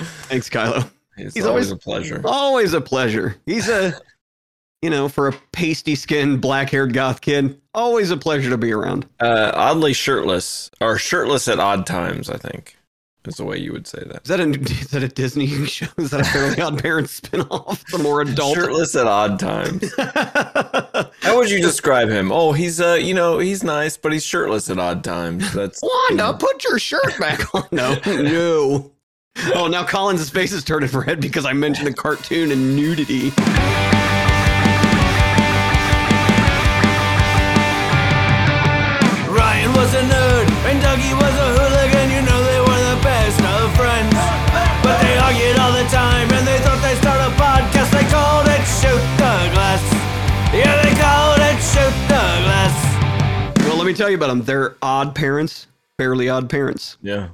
Thanks, Kylo. It's He's always always- a pleasure. Always a pleasure. He's a, you know, for a pasty skinned, black haired goth kid, always a pleasure to be around. Uh, oddly shirtless, or shirtless at odd times. I think is the way you would say that. Is that a, is that a Disney show? Is that a Fairly Odd Parents spinoff? The more adult. Shirtless at odd times. How would you describe him? Oh, he's uh, you know, he's nice, but he's shirtless at odd times. That's Wanda, put your shirt back on. No, no. Oh, now Collins' face is turning red because I mentioned a cartoon and nudity. Ryan was a nerd and Dougie was a hooligan. You know they were the best of friends. But they argued all the time and they thought they'd start a podcast. They called it Shoot the Glass. Yeah, they called it Shoot the Glass. Well, let me tell you about them. They're odd parents, fairly odd parents. yeah.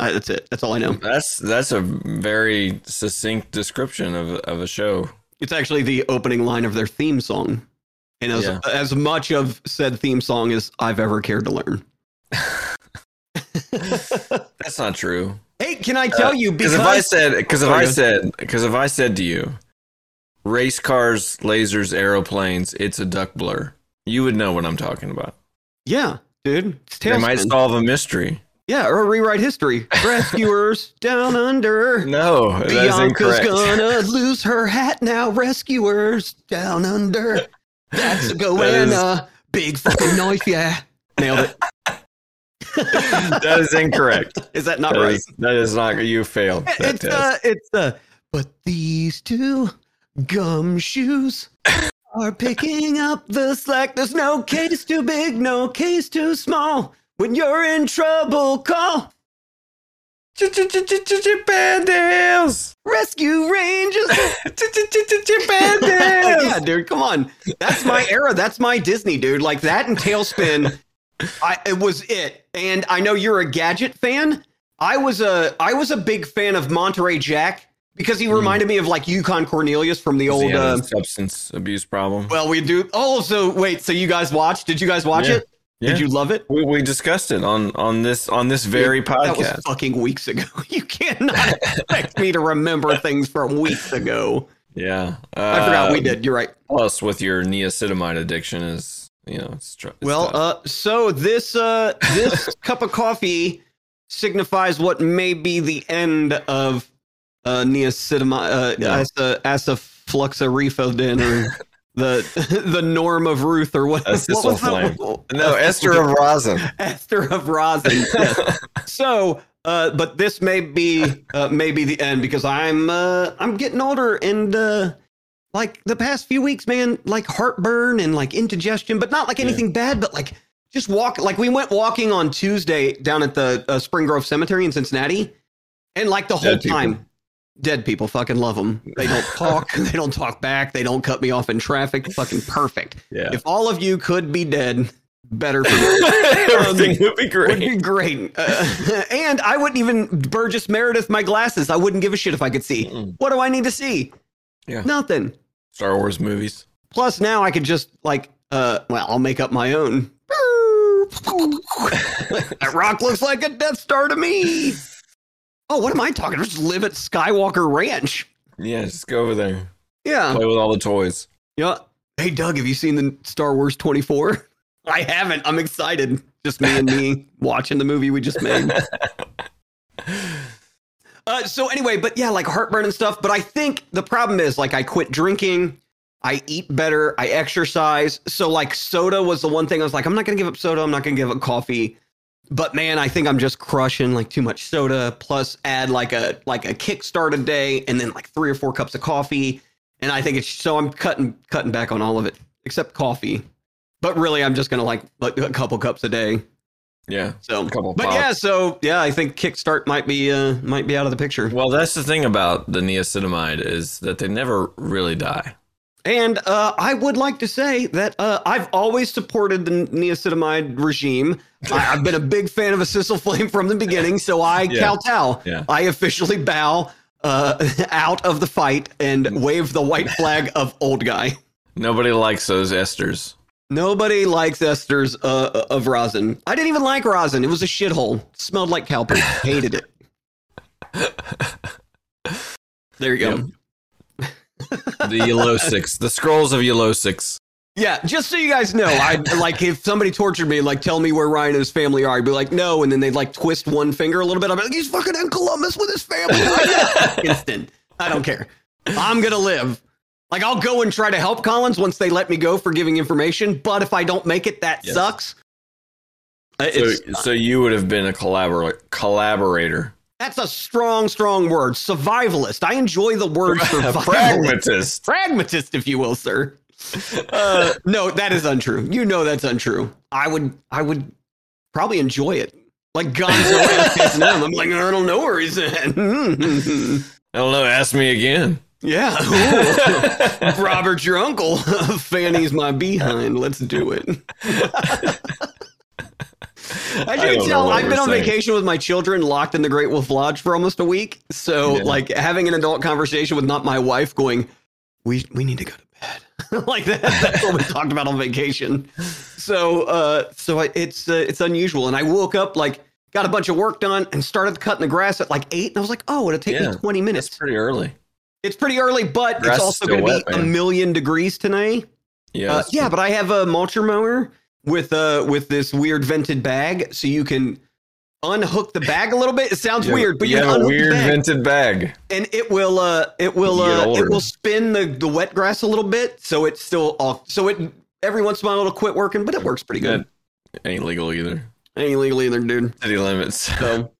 Uh, that's it. That's all I know. That's that's a very succinct description of of a show. It's actually the opening line of their theme song. And as, Yeah. as much of said theme song as I've ever cared to learn. That's not true. hey, can I tell you? Because Because if I said, because if I said, because if I said to you, race cars, lasers, aeroplanes, it's a duck blur, you would know what I'm talking about. yeah, dude. It's terrible. They might solve a mystery. Yeah, or rewrite history. Rescuers down under. No, Bianca's incorrect. gonna lose her hat now. Rescuers down under. That's a That is- goanna. Big fucking knife, yeah. Nailed it. that is incorrect. Is that not That right? is, that is not. You failed. It's uh, it's uh, but these two gumshoes are picking up the slack. There's no case too big, no case too small. When you're in trouble, call Bandils. Rescue Rangers. Bandils. yeah, dude, come on. That's my era. That's my Disney, dude. Like that and Tailspin. I it was it. And I know you're a gadget fan. I was a I was a big fan of Monterey Jack because he reminded me of like Yukon Cornelius from the old. Uh, substance abuse problem. well, we do. Oh, so wait. So you guys watched? Did you guys watch Yeah. it? Yeah. Did you love it? We, we discussed it on on this on this very That was podcast. fucking weeks ago. You cannot expect me to remember things from weeks ago. Yeah, I forgot we Uh, did. You're right. Plus, with your niacinamide addiction, is you know, it's, it's Well, tough. uh, so this uh, this cup of coffee signifies what may be the end of uh, niacinamide, uh, Yeah. asa, asafluxarifodin, or the the norm of Ruth, or what? That's what was Thistle that? no, Esther of rosin. Esther of rosin. yes. So, uh, but this may be uh, may be the end because I'm uh, I'm getting older and uh, like the past few weeks, man, like heartburn and like indigestion, but not like Yeah. anything bad, but like just walk. Like we went walking on Tuesday down at the uh, Spring Grove Cemetery in Cincinnati, and like the whole Dead people. Dead people fucking love them. They don't talk. they don't talk back. They don't cut me off in traffic. Fucking perfect. yeah, If all of you could be dead, better for me everything would be great. would be great. Uh, and I wouldn't even Burgess Meredith my glasses. I wouldn't give a shit if I could see. Mm-mm. What do I need to see? Yeah. Nothing. Star Wars movies. Plus now I could just like uh well, I'll make up my own. that rock looks like a Death Star to me. Oh, what am I talking? Just live at Skywalker Ranch. Yeah, just go over there, Yeah. play with all the toys. Yeah. Hey Doug, have you seen the Star Wars 24? I haven't. I'm excited. Just me and me watching the movie we just made. Uh, so anyway, but yeah, like heartburn and stuff. But I think the problem is like I quit drinking, I eat better, I exercise. So like soda was the one thing I was like, I'm not gonna give up soda, I'm not gonna give up coffee. But man, I think I'm just crushing like too much soda. Plus, add like a like a kickstart a day, and then like three or four cups of coffee. And I think it's so I'm cutting cutting back on all of it except coffee. But really, I'm just gonna like like, a couple cups a day. Yeah. So, but pops. yeah, so yeah, I think kickstart might be uh might be out of the picture. Well, that's the thing about the niacinamide is that they never really die. And uh, I would like to say that uh, I've always supported the niacinamide regime. I, I've been a big fan of acesulfame from the beginning, so I Yeah. kowtow. Yeah. I officially bow uh, out of the fight and wave the white flag of old guy. Nobody likes those esters. Nobody likes esters uh, of rosin. I didn't even like rosin. It was a shithole. Smelled like cow poop. Hated it. There you go. Yep. The Yellow the scrolls of Yellow Yeah, just so you guys know, I like if somebody tortured me, like tell me where Ryan and his family are, I'd be like, no, and then they'd like twist one finger a little bit. I'd be like, he's fucking in Columbus with his family. Instant. I don't care. I'm gonna live. Like I'll go and try to help Collins once they let me go for giving information. But if I don't make it, that Yes. sucks. So, so you would have been a collabor- collaborator, that's a strong, strong word. Survivalist. I enjoy the word survivalist. pragmatist. pragmatist, if you will, sir. Uh, no, that is untrue. You know that's untrue. I would, I would probably enjoy it. Like Gonzo asking him. I'm like, I don't know where he's at. I don't know. Ask me again. yeah. Ooh. Robert, your uncle. Fanny's my behind. Let's do it. As I you can tell, I've been on saying. vacation with my children locked in the Great Wolf Lodge for almost a week. So, Yeah. like, having an adult conversation with not my wife going, we, we need to go to bed. like, that, that's what we talked about on vacation. So, uh, so I, it's, uh, it's unusual. And I woke up, like, got a bunch of work done and started cutting the grass at like eight. And I was like, oh, it'll take Yeah, me 20 minutes. It's pretty early. It's pretty early, but Grass it's also going to be a million degrees tonight. Yeah. Uh, yeah, but I have a mulcher mower with uh with this weird vented bag, so you can unhook the bag a little bit. It sounds have- weird, but you you, have a weird bag, vented bag. and it will uh it will uh it will spin the the wet grass a little bit, so it's still off. So it every once in a while it'll quit working, but it works pretty good. That ain't legal either. Ain't legal either, dude. City limits. So,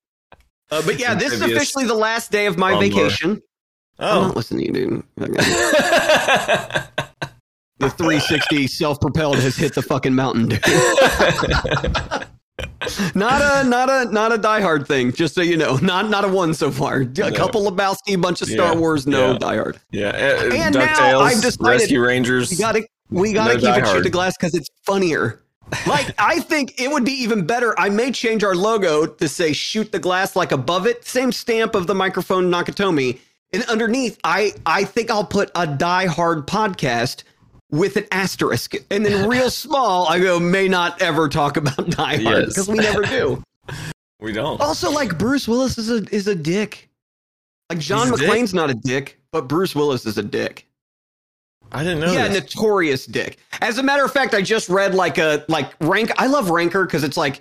uh, but yeah, this is officially the last day of my vacation. I'm oh. not listening to you, dude. The 360 self-propelled has hit the fucking mountain, dude. not a not a not a diehard thing, just so you know. Not not a one so far. A No. couple Lebowski, a bunch of Star Yeah, Wars, no yeah. diehard. yeah. uh, And now I've decided- Rescue Rangers. We gotta we gotta No keep it shoot to glass because it's funnier. Like I think it would be even better. I may change our logo to say "shoot the glass" like above it, same stamp of the microphone Nakatomi, and underneath, I I think I'll put a Die Hard podcast with an asterisk, and then real small, I go may not ever talk about Die Hard Yes. because we never do. we don't. Also, like Bruce Willis is a is a dick. Like John He's dick? McClane's not a dick, but Bruce Willis is a dick. I didn't know. Yeah, notorious dick. As a matter of fact, I just read like a like rank. I love Ranker because it's like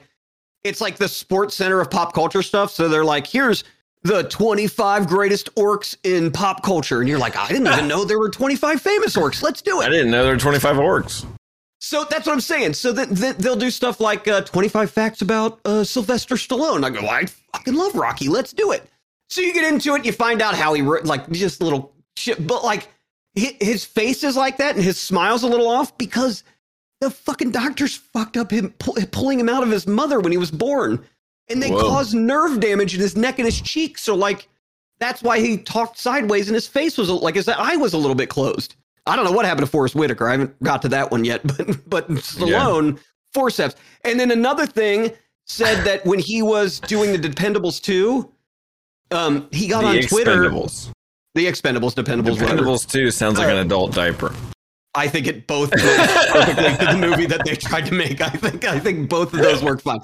it's like the sports center of pop culture stuff. So they're like, here's the 25 greatest orcs in pop culture, and you're like, I didn't even know there were 25 famous orcs. Let's do it. I didn't know there were 25 orcs. So that's what I'm saying. So that that they'll do stuff like uh, 25 facts about uh, Sylvester Stallone. I go, I fucking love Rocky. Let's do it. So you get into it, you find out how he wrote, like just little shit, but like his face is like that and his smile's a little off because the fucking doctors fucked up him pu- pulling him out of his mother when he was born, and they Whoa. caused nerve damage in his neck and his cheek. So like that's why he talked sideways and his face was like his eye was a little bit closed. I don't know what happened to Forest Whitaker. I haven't got to that one yet, but but Stallone forceps. And then another thing said that when he was doing the Dependables 2, um, he got the on Twitter. Expendables. The Expendables, Dependables, whatever. Expendables 2 sounds like an adult diaper. I think it both perfectly to the movie that they tried to make. I think I think both of those work fine.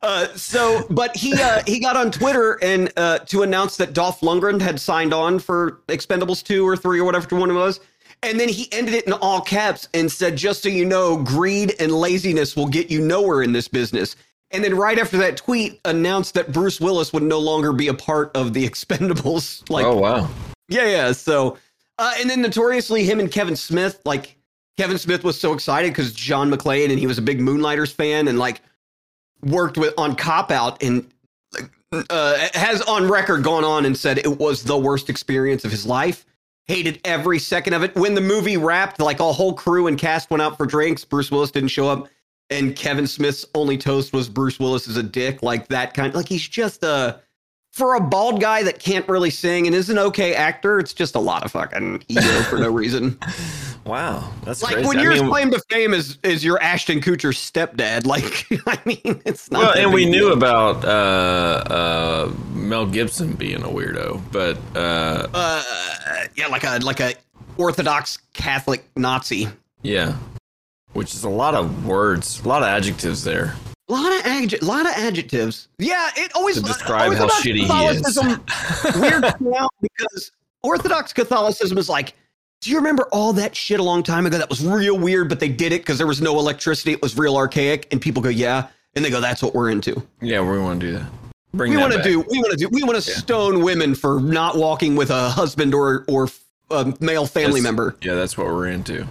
Uh, so, but he uh, he got on Twitter and uh, to announce that Dolph Lundgren had signed on for Expendables two or three or whatever one it was, and then he ended it in all caps and said, "Just so you know, greed and laziness will get you nowhere in this business." And then right after that tweet, announced that Bruce Willis would no longer be a part of the Expendables. Like, oh, wow. yeah, yeah. So, uh, and then notoriously, him and Kevin Smith, like Kevin Smith was so excited because John McClane and he was a big Moonlighters fan and like worked with on Cop Out and uh, has on record gone on and said it was the worst experience of his life. Hated every second of it. When the movie wrapped, like a whole crew and cast went out for drinks. Bruce Willis didn't show up, and Kevin Smith's only toast was Bruce Willis is a dick. Like that kind. Like he's just a for a bald guy that can't really sing and is an okay actor. It's just a lot of fucking ego for no reason. Wow. That's Like crazy. when I your mean, claim to fame is is your Ashton Kutcher stepdad. Like I mean, it's not. well, and we knew deal. about uh, uh, Mel Gibson being a weirdo, but uh, uh, yeah, like a like a Orthodox Catholic Nazi. yeah, which is a lot of words, a lot of adjectives there. A lot of adj- lot of adjectives. Yeah, it always To describe always how about shitty he is. Catholicism weirds me out because Orthodox Catholicism is like, do you remember all that shit a long time ago? That was real weird, but they did it because there was no electricity. It was real archaic, and people go, yeah, and they go, that's what we're into. Yeah, we want to do that. Bring we want to do we want to do we want to Yeah. stone women for not walking with a husband or or a male family That's- member Yeah, that's what we're into.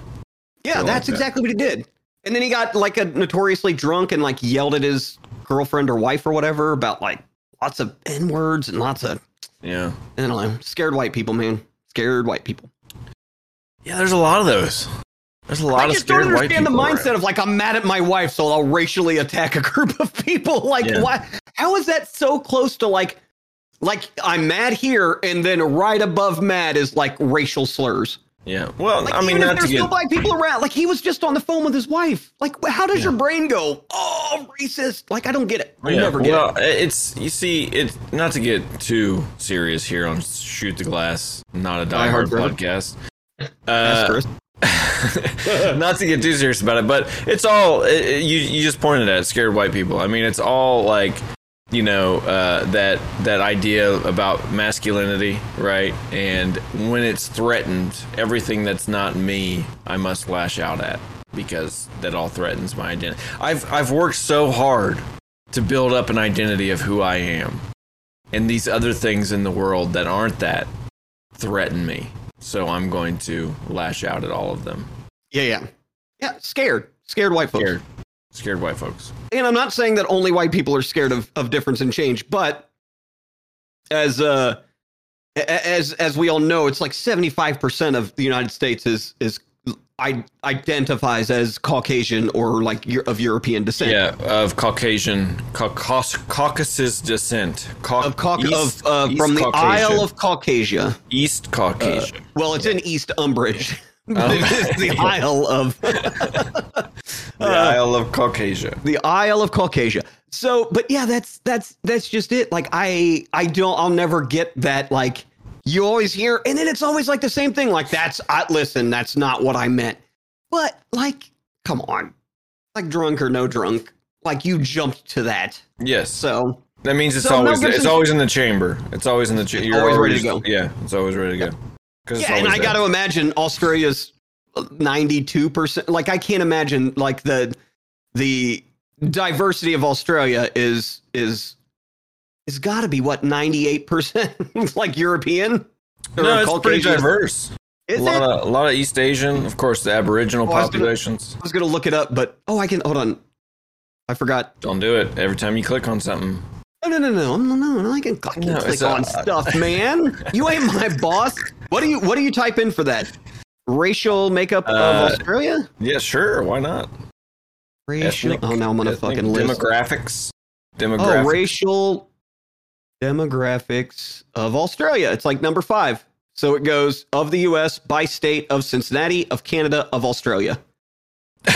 yeah I like that's that. exactly what he did and then he got like a notoriously drunk and like yelled at his girlfriend or wife or whatever about like lots of n words and lots of Yeah. i don't know scared white people man scared white people Yeah, there's a lot of those. There's a lot i of just don't scared white understand the mindset around. of like i'm mad at my wife so i'll racially attack a group of people like Yeah. why how is that so close to like like i'm mad here and then right above mad is like racial slurs Yeah. Well, like I mean, even if not to there's get. no black people around like he was just on the phone with his wife like how does Yeah. your brain go oh racist like i don't get it i Yeah, never get well, it it's you see, it's not to get too serious here on Shoot the Glass, not a Die Die Hard, Hard brother. podcast. Uh, not to get too serious about it, but it's all it, it- you. You just pointed at scared white people. I mean, it's all like you know uh, that that idea about masculinity, right? And when it's threatened, everything that's not me, I must lash out at because that all threatens my identity. I've I've worked so hard to build up an identity of who I am, and these other things in the world that aren't that threaten me. So I'm going to lash out at all of them. yeah yeah yeah scared scared white folks Scared, scared white folks. and I'm not saying that only white people are scared of, of difference and change, but as uh as as we all know, it's like 75% of the United States is is I, identifies as Caucasian or like of European descent. Yeah, of Caucasian, Caucas, Caucasus descent. Cau- Of, Cauc- East- of uh, from the Caucasia. Isle of Caucasia. East Caucasia. Well, it's in East Umbridge. It's the Isle of the uh, Isle of Caucasia. the Isle of Caucasia. So, but yeah, that's that's that's just it. Like I I don't I'll never get that like you always hear and then it's always like the same thing like that's I listen, that's not what I meant. But like come on. Like drunk or no drunk. Like you jumped to that. Yes, So, that means it's So always it's always in the chamber. It's always in the chamber. Always ready to go. Yeah, it's always ready to go. 'Cause it's yeah, and I got to imagine Australia's 92% like I can't imagine like the the diversity of Australia is is is got to be what 98% like European or No, it's pretty diverse. Is a lot it? of a lot of East Asian, of course, the Aboriginal Oh, I was gonna- populations. I was going to look it up but oh I can hold on. I forgot. Don't do it. Every time you click on something, No, no, no, no, no, no, no. I can, I can No, click it's a- on stuff, man. You ain't my boss. What do you What do you type in for that? Racial makeup Uh, of Australia? yeah, sure, why not? Racial. Ethnic- oh, now I'm gonna ethnic fucking list. demographics. Oh, Demographics. racial demographics of Australia. It's like number five. So it goes of the U.S. by state of Cincinnati, of Canada, of Australia.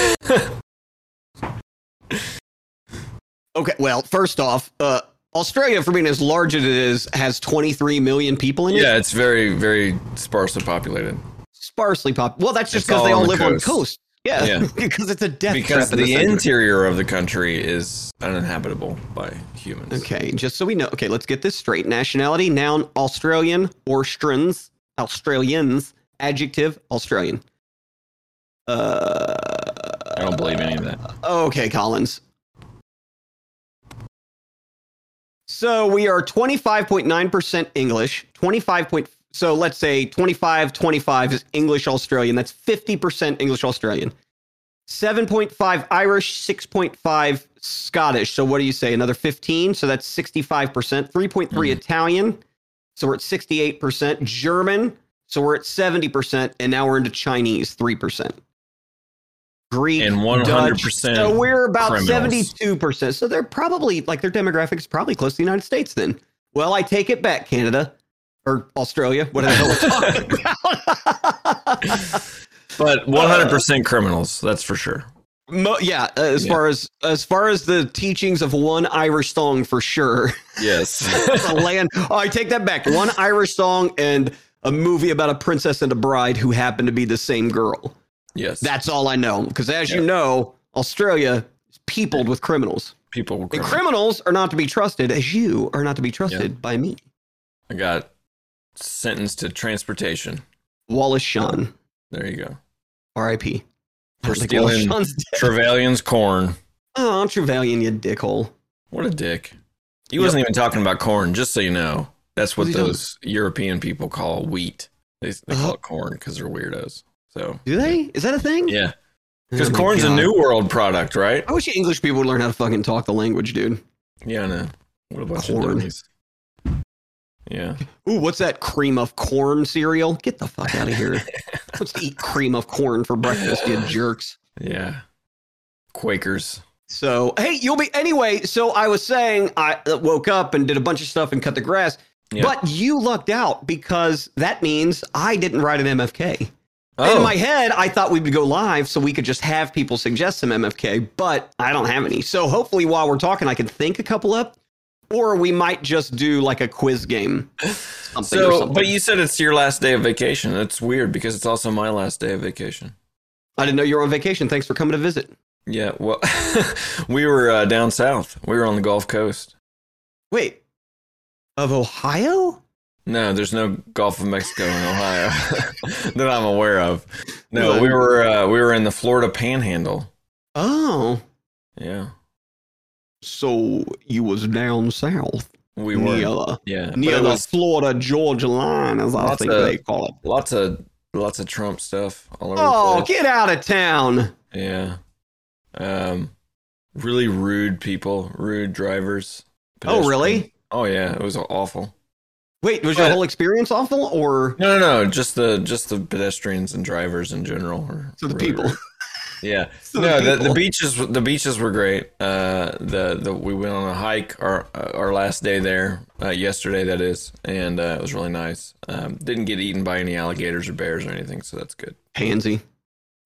okay, well, first off, uh, Australia, for being as large as it is, has 23 million people in it. yeah, it's very, very sparsely populated. Sparsely pop. Well, that's just because they all on the live on coast. coast. Yeah, Yeah. because it's a death because trap in the the interior of the country is uninhabitable by humans. Okay, just so we know. Okay, let's get this straight. Nationality, noun, Australian, Austrans, Australians, adjective, Australian. Uh, I don't believe any of that. okay, Collins. So we are 25.9% English, 25 point, so let's say 25, 25 is English Australian. That's 50% English Australian. 7.5 Irish, 6.5 Scottish. So what do you say? Another 15. So that's 65%. 3.3 Mhm. Italian. So we're at 68%. German. So we're at 70%. And now we're into Chinese, 3%. Greek And 100% So we're about 72%. So they're probably like their demographics is probably close to the United States then. Well, I take it back, Canada or Australia, whatever the hell we're talking about. But 100% criminals, that's for sure. Mo- yeah, uh, as Yeah. far as as far as the teachings of one Irish song for sure. Yes. land. Oh, I take that back. One Irish song and a movie about a princess and a bride who happen to be the same girl. Yes. That's all I know. Because as you know, Australia is peopled with criminals. people were And criminals. criminals are not to be trusted, as you are not to be trusted by me. I got sentenced to transportation. Wallace Shawn, There you go. R.I.P. For stealing. Trevelyan's corn. Oh, Trevelyan, you dickhole. What a dick. He wasn't even talking about corn, just so you know. That's what those European people call wheat. They, they call it corn because they're weirdos. So, Do they? Is that a thing? yeah. Because Oh my corn's a new world product, right? I wish you English people would learn how to fucking talk the language, dude. Yeah, I know. What a bunch Corn. of dummies. Yeah. Ooh, what's that cream of corn cereal? Get the fuck out of here. Let's eat cream of corn for breakfast, you jerks. Yeah. Quakers. So, hey, you'll be anyway. So, I was saying I uh, woke up and did a bunch of stuff and cut the grass, Yeah. but you lucked out because that means I didn't write an MFK. Oh, In my head, I thought we would go live so we could just have people suggest some MFK, but I don't have any. So, hopefully, while we're talking, I can think a couple up, or we might just do like a quiz game. Something or so, something. but you said it's your last day of vacation. That's weird because it's also my last day of vacation. I didn't know you were on vacation. Thanks for coming to visit. Yeah, well, we were uh, down south. We were on the Gulf Coast. Wait, of Ohio? No, there's no Gulf of Mexico in Ohio that I'm aware of. No, we were uh, we were in the Florida Panhandle. Oh, Yeah, so you was down south we near, were. Yeah, near the was Florida Georgia line, as I think of- they call it. lots of lots of Trump stuff all over. Oh, the place. get out of town! yeah. Um, really rude people, rude drivers. Oh, really? Oh yeah, it was awful. Wait, was your whole experience awful, or No, no, no, just the just the pedestrians and drivers in general. Are so the really people? Yeah. So no, the, the people. beaches the beaches were great. Uh, the the we went on a hike our uh, our last day there uh, yesterday that is, and uh, it was really nice. Um, didn't get eaten by any alligators or bears or anything, so that's good. Pansy.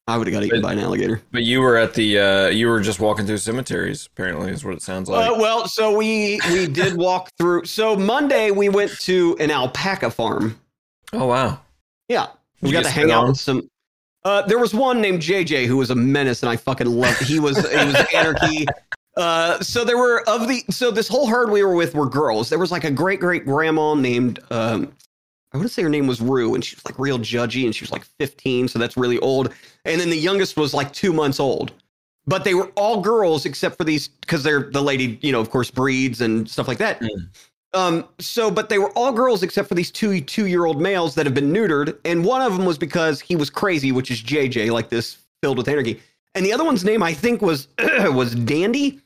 I would have got eaten But- by an alligator. But you were at the uh, you were just walking through cemeteries. Apparently, is what it sounds like. Uh, well, so we we did walk through. So Monday we went to an alpaca farm. oh wow. Yeah, we got to hang out on? with some. Uh, there was one named JJ who was a menace, and I fucking loved. He was he was anarchy. Uh, so there were of the so this whole herd we were with were girls. There was like a great great grandma named um, I want to say her name was Rue, and she was like real judgy, and she was like 15, so that's really old. And then the youngest was like two months old. But they were all girls except for these because they're the lady, you know, of course, breeds and stuff like that. Mm. Um, so, but they were all girls except for these two two year old males that have been neutered, and one of them was because he was crazy, which is JJ, like this filled with energy, and the other one's name I think was was Dandy,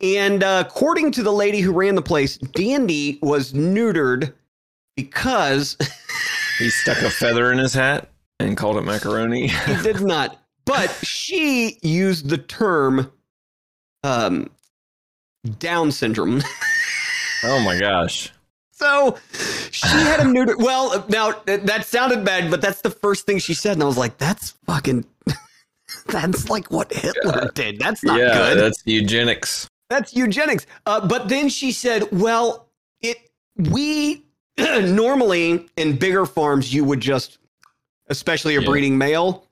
and uh, according to the lady who ran the place, Dandy was neutered because He stuck a feather in his hat and called it macaroni. he did not, but she used the term um, Down syndrome. oh my gosh. So she had a neuter. Well, now that sounded bad, but that's the first thing she said, and I was like, "That's fucking. That's like what Hitler did. That's not yeah, good. that's eugenics. That's eugenics." Uh, but then she said, "Well, it we normally in bigger farms you would just, especially a Yeah. breeding male."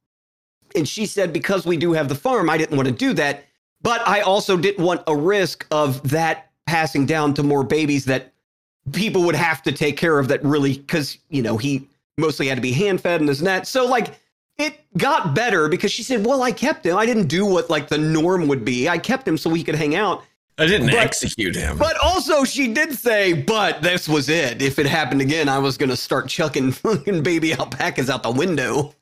And she said, because we do have the farm, I didn't want to do that, but I also didn't want a risk of that passing down to more babies that people would have to take care of that really because you know he mostly had to be hand fed and this and that. So like it got better because she said well i kept him. I didn't do what like the norm would be. I kept him so he could hang out I didn't But- execute him. but also she did say but this was it if it happened again i was going to start chucking fucking baby alpacas out the window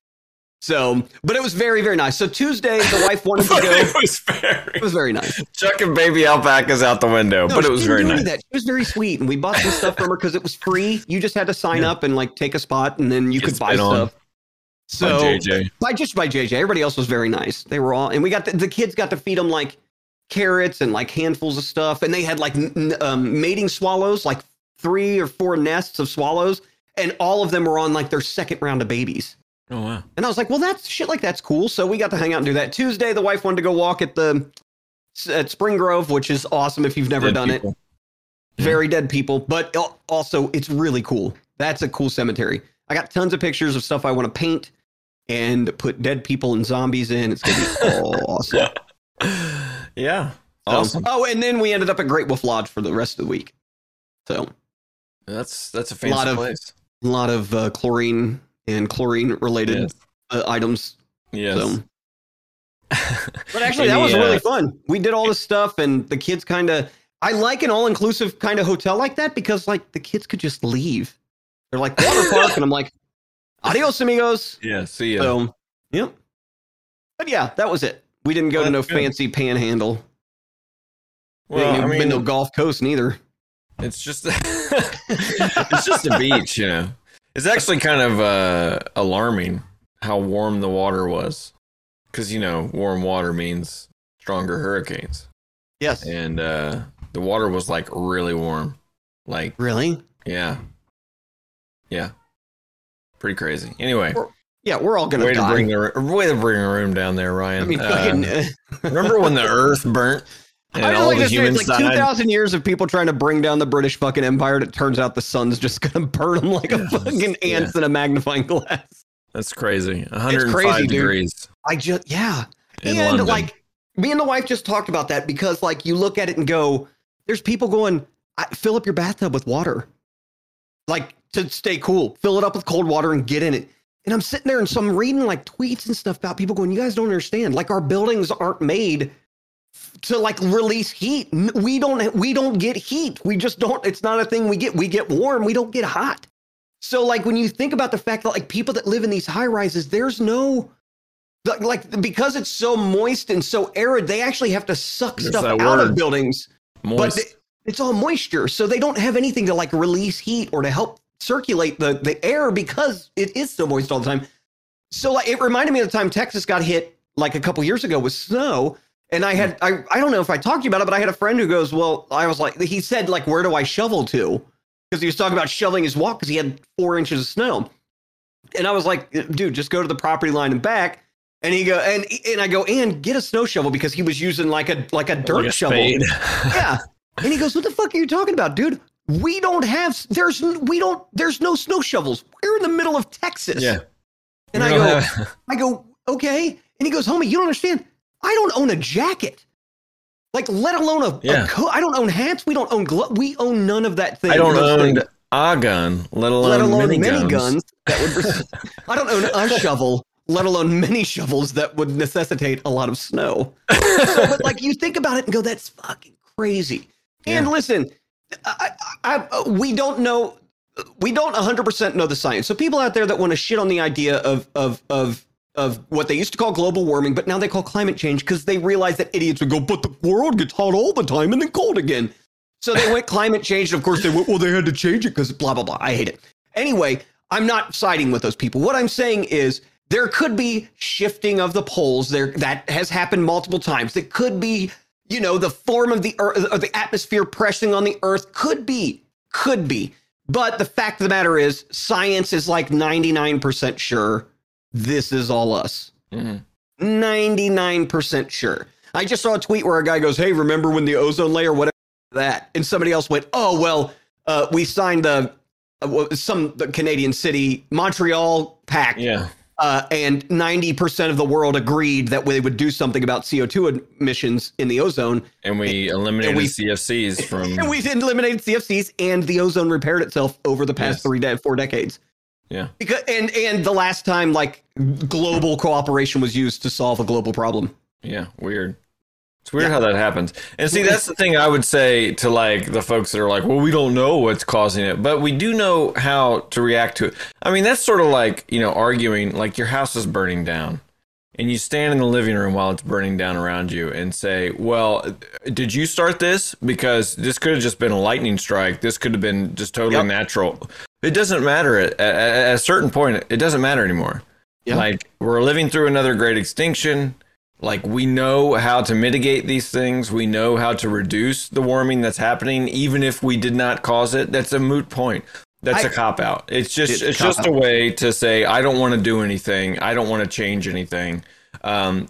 so but it was very very nice so tuesday the wife wanted to go it was very it was very nice chucking baby alpacas out the window, No, but it was very nice. That. She was very sweet, and we bought some stuff from her because it was free. You just had to sign Yeah. up and like take a spot, and then you Get could buy spit on stuff. So By JJ. by just by JJ, everybody else was very nice. They were all, and we got the, the kids got to feed them like carrots and like handfuls of stuff, and they had like n- um, mating swallows, like three or four nests of swallows, and all of them were on like their second round of babies. Oh wow. And I was like, well, that's shit like that's cool. So we got to hang out and do that. Tuesday, the wife wanted to go walk at the at Spring Grove, which is awesome if you've never Dead done it people. Yeah. very dead people, but also it's really cool. That's a cool cemetery. I got tons of pictures of stuff I want to paint and put dead people and zombies in. It's gonna be awesome. Yeah. So- Awesome. oh, and then we ended up at Great Wolf Lodge for the rest of the week. So That's that's a lot of- place. A lot of uh, chlorine and chlorine related Yes. uh, items. Yes. So. But actually, that was Any, uh, really fun. We did all this stuff, and the kids kind of. I like an all-inclusive kind of hotel like that because, like, the kids could just leave. They're like water park, and I'm like, adios, amigos. Yeah. See ya. So, yep. But yeah, that was it. We didn't go Well, to no good. fancy panhandle. We well, didn't I even been mean, no Gulf Coast neither. it's just it's just a beach, you know. It's actually kind of uh, alarming how warm the water was, because you know warm water means stronger hurricanes, Yes. and uh, the water was like really warm, like Really? yeah, yeah, pretty crazy. Anyway, Yeah, we're all gonna way to die. bring the way to bring a room down there, Ryan. I mean, Uh, fucking, uh, remember when the Earth burnt and I all like the to say humans it's like two thousand years of people trying to bring down the British fucking empire, and it turns out the sun's just gonna burn them like a Yeah. fucking ants in a magnifying glass. That's crazy. 105 crazy, dude. degrees I just yeah, in and London. like me and the wife just talked about that because like you look at it and go, there's people going, I, fill up your bathtub with water, like to stay cool. Fill it up with cold water and get in it. And I'm sitting there and so I'm reading like tweets and stuff about people going, you guys don't understand. Like our buildings aren't made to like release heat. We don't we don't get heat. We just don't. It's not a thing we get. We get warm. We don't get hot. So like when you think about the fact that like people that live in these high rises, there's no like- like because it's so moist and so arid, they actually have to suck There's stuff out of word. buildings. But moist. they- it's all moisture, so they don't have anything to like release heat or to help circulate the the air because it is so moist all the time. So like it reminded me of the time Texas got hit like a couple years ago with snow. And I had hmm. I, I don't know if I talked to you about it, but I had a friend who goes, Well, I was like he said, like, where do I shovel to? Because he was talking about shoveling his walk because he had four inches of snow. And I was like, dude, just go to the property line and back. And he go and and I go, and get a snow shovel because he was using like a like a dirt like a shovel. Yeah. And he goes, What the fuck are you talking about, dude? We don't have there's we don't there's no snow shovels. We're in the middle of Texas. yeah. And We I go, have- I go, okay. And he goes, homie, you don't understand. I don't own a jacket. Like, let alone a, Yeah. a coat. I don't own hats. We don't own gloves. We own none of that thing. I don't own a gun, let alone, let alone mini, many guns. guns. that would. I don't own a shovel, let alone many shovels that would necessitate a lot of snow. so, but like, you think about it and go, that's fucking crazy. And Yeah. listen, I, I, we don't know. We don't 100% know the science. So people out there that want to shit on the idea of of of of what they used to call global warming, but now they call climate change because they realize that idiots would go, but the world gets hot all the time and then cold again. So they went climate change, and of course they went, well, they had to change it because blah blah blah. I hate it. Anyway, I'm not siding with those people. What I'm saying is there could be shifting of the poles. There that has happened multiple times. It could be, you know, the form of the earth, or the atmosphere pressing on the earth. Could be, could be. But the fact of the matter is, science is like 99% sure this is all us. Mhm. 99% sure. I just saw a tweet where a guy goes, Hey, remember when the ozone layer, whatever that? And somebody else went, Oh, well, uh, we signed the uh, some the Canadian city, Montreal Pact, Yeah. Uh, and 90% of the world agreed that they would do something about CO2 emissions in the ozone. And we eliminated we- CFCs from. And we've eliminated CFCs, and the ozone repaired itself over the past Yes. three, de- four decades. Yeah. Because and and the last time like global cooperation was used to solve a global problem. Yeah, weird. It's weird Yeah. how that happens. And see, that's the thing I would say to like the folks that are like, well, we don't know what's causing it, but we do know how to react to it. I mean, that's sort of like, you know, arguing like your house is burning down and you stand in the living room while it's burning down around you and say, well, did you start this? Because this could have just been a lightning strike. This could have been just totally Yep. natural. It doesn't matter. At, at, at a certain point, it doesn't matter anymore. Yeah. Like we're living through another great extinction. Like we know how to mitigate these things. We know how to reduce the warming that's happening, even if we did not cause it. That's a moot point. That's I- a cop out. It's just It's it's, a just a way to say I don't want to do anything. I don't want to change anything. Um,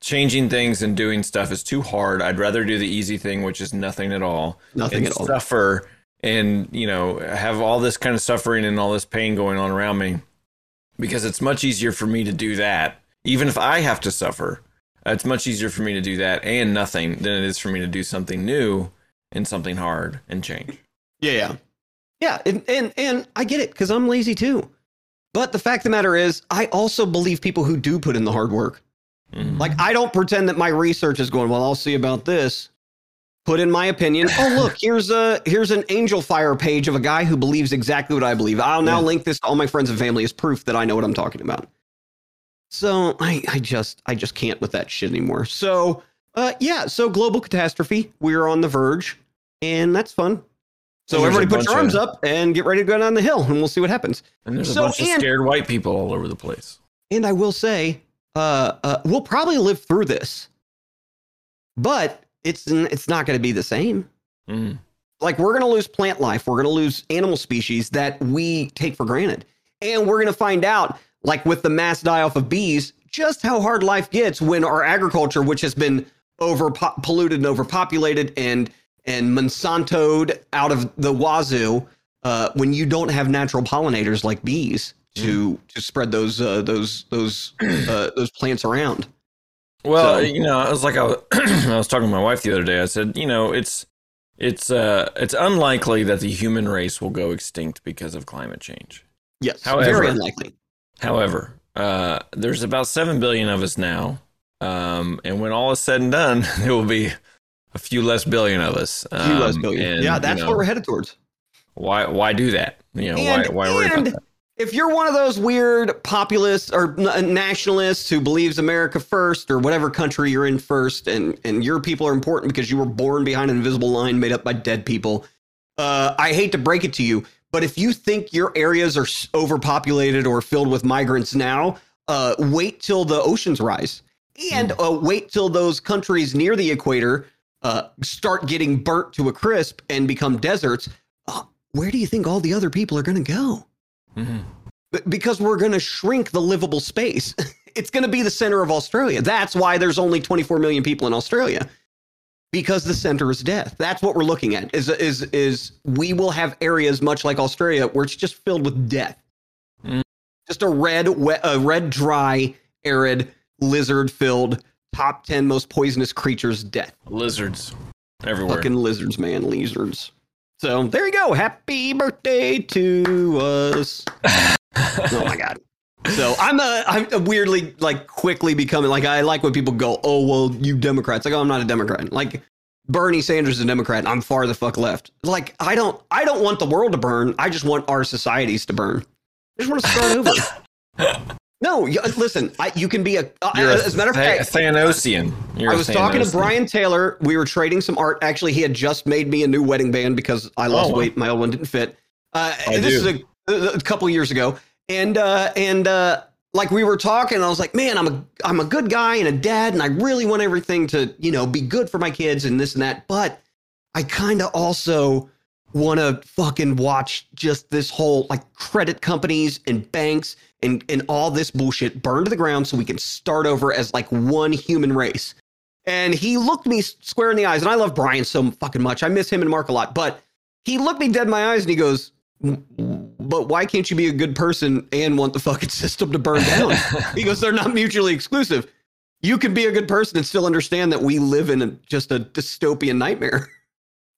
changing things and doing stuff is too hard. I'd rather do the easy thing, which is nothing at all. Nothing at all. Suffer and you know have all this kind of suffering and all this pain going on around me because it's much easier for me to do that even if i have to suffer it's much easier for me to do that and nothing than it is for me to do something new and something hard and change Yeah, yeah. Yeah, and and, and I get it because I'm lazy too. But the fact of the matter is, I also believe people who do put in the hard work. Mhm. Like I don't pretend that my research is going, well, I'll see about this. Put in my opinion. Oh, look, here's a here's an Angelfire page of a guy who believes exactly what I believe. I'll now Yeah. link this to all my friends and family as proof that I know what I'm talking about. So I, I just I just can't with that shit anymore. So uh yeah, so global catastrophe. We're on the verge, and that's fun. So there's everybody put your arms of- up and get ready to go down the hill, and we'll see what happens. and there's a so, bunch of and- scared white people all over the place. And I will say, uh, uh, we'll probably live through this, but it's it's not going to be the same. Mhm. Like we're going to lose plant life, we're going to lose animal species that we take for granted, and we're going to find out, like with the mass die off of bees, just how hard life gets when our agriculture, which has been over polluted and overpopulated and and Monsantoed out of the wazoo, uh, when you don't have natural pollinators like bees to to spread those uh, those those uh, those plants around. Well, So- you know, I was like, I was, I was talking to my wife the other day. I said, you know, it's it's uh it's unlikely that the human race will go extinct because of climate change. Yes, However- very unlikely. However, uh, there's about seven billion of us now, um, and when all is said and done, there will be a few less billion of us. A few less Um, billion. and, yeah, you that's know, what we're headed towards. Why why do that? You know, And- why why worry about that? If you're one of those weird populists or nationalists who believes America first or whatever country you're in first, and and your people are important because you were born behind an invisible line made up by dead people, uh, I hate to break it to you, but if you think your areas are overpopulated or filled with migrants now, uh, wait till the oceans rise, and uh, wait till those countries near the equator uh, start getting burnt to a crisp and become deserts. Uh, where do you think all the other people are going to go? Mhm. B- because we're going to shrink the livable space. it's going to be the center of Australia. That's why there's only 24 million people in Australia. Because the center is death. That's what we're looking at. Is is is we will have areas much like Australia where it's just filled with death. Mm. Just a red, wet, a red, dry, arid, lizard-filled top 10 most poisonous creatures death. Lizards everywhere. Fucking lizards, man, lizards. So there you go. Happy birthday to us. oh my god. So I'm a I'm weirdly like quickly becoming like I like when people go, oh well, you Democrats. Like, oh, I'm not a Democrat. Like Bernie Sanders is a Democrat. And I'm far the fuck left. Like I don't I don't want the world to burn. I just want our societies to burn. I just want to start over. No, you, listen. I, you can be a. Uh, You're a, as a matter of Tha- fact, Thanosian. You're I a was talking to Brian Taylor. We were trading some art. Actually, he had just made me a new wedding band because I lost Oh, weight. My old one didn't fit. Uh, I this do. is a, a couple years ago, and uh, and uh, like we were talking, I was like, man, I'm a I'm a good guy and a dad, and I really want everything to you know be good for my kids and this and that. But I kind of also want to fucking watch just this whole like credit companies and banks and and all this bullshit burn to the ground so we can start over as like one human race. And he looked me square in the eyes, and I love Brian so fucking much. I miss him and Mark a lot, but he looked me dead in my eyes and he goes, "But why can't you be a good person and want the fucking system to burn down?" because "They're not mutually exclusive. You can be a good person and still understand that we live in a, just a dystopian nightmare."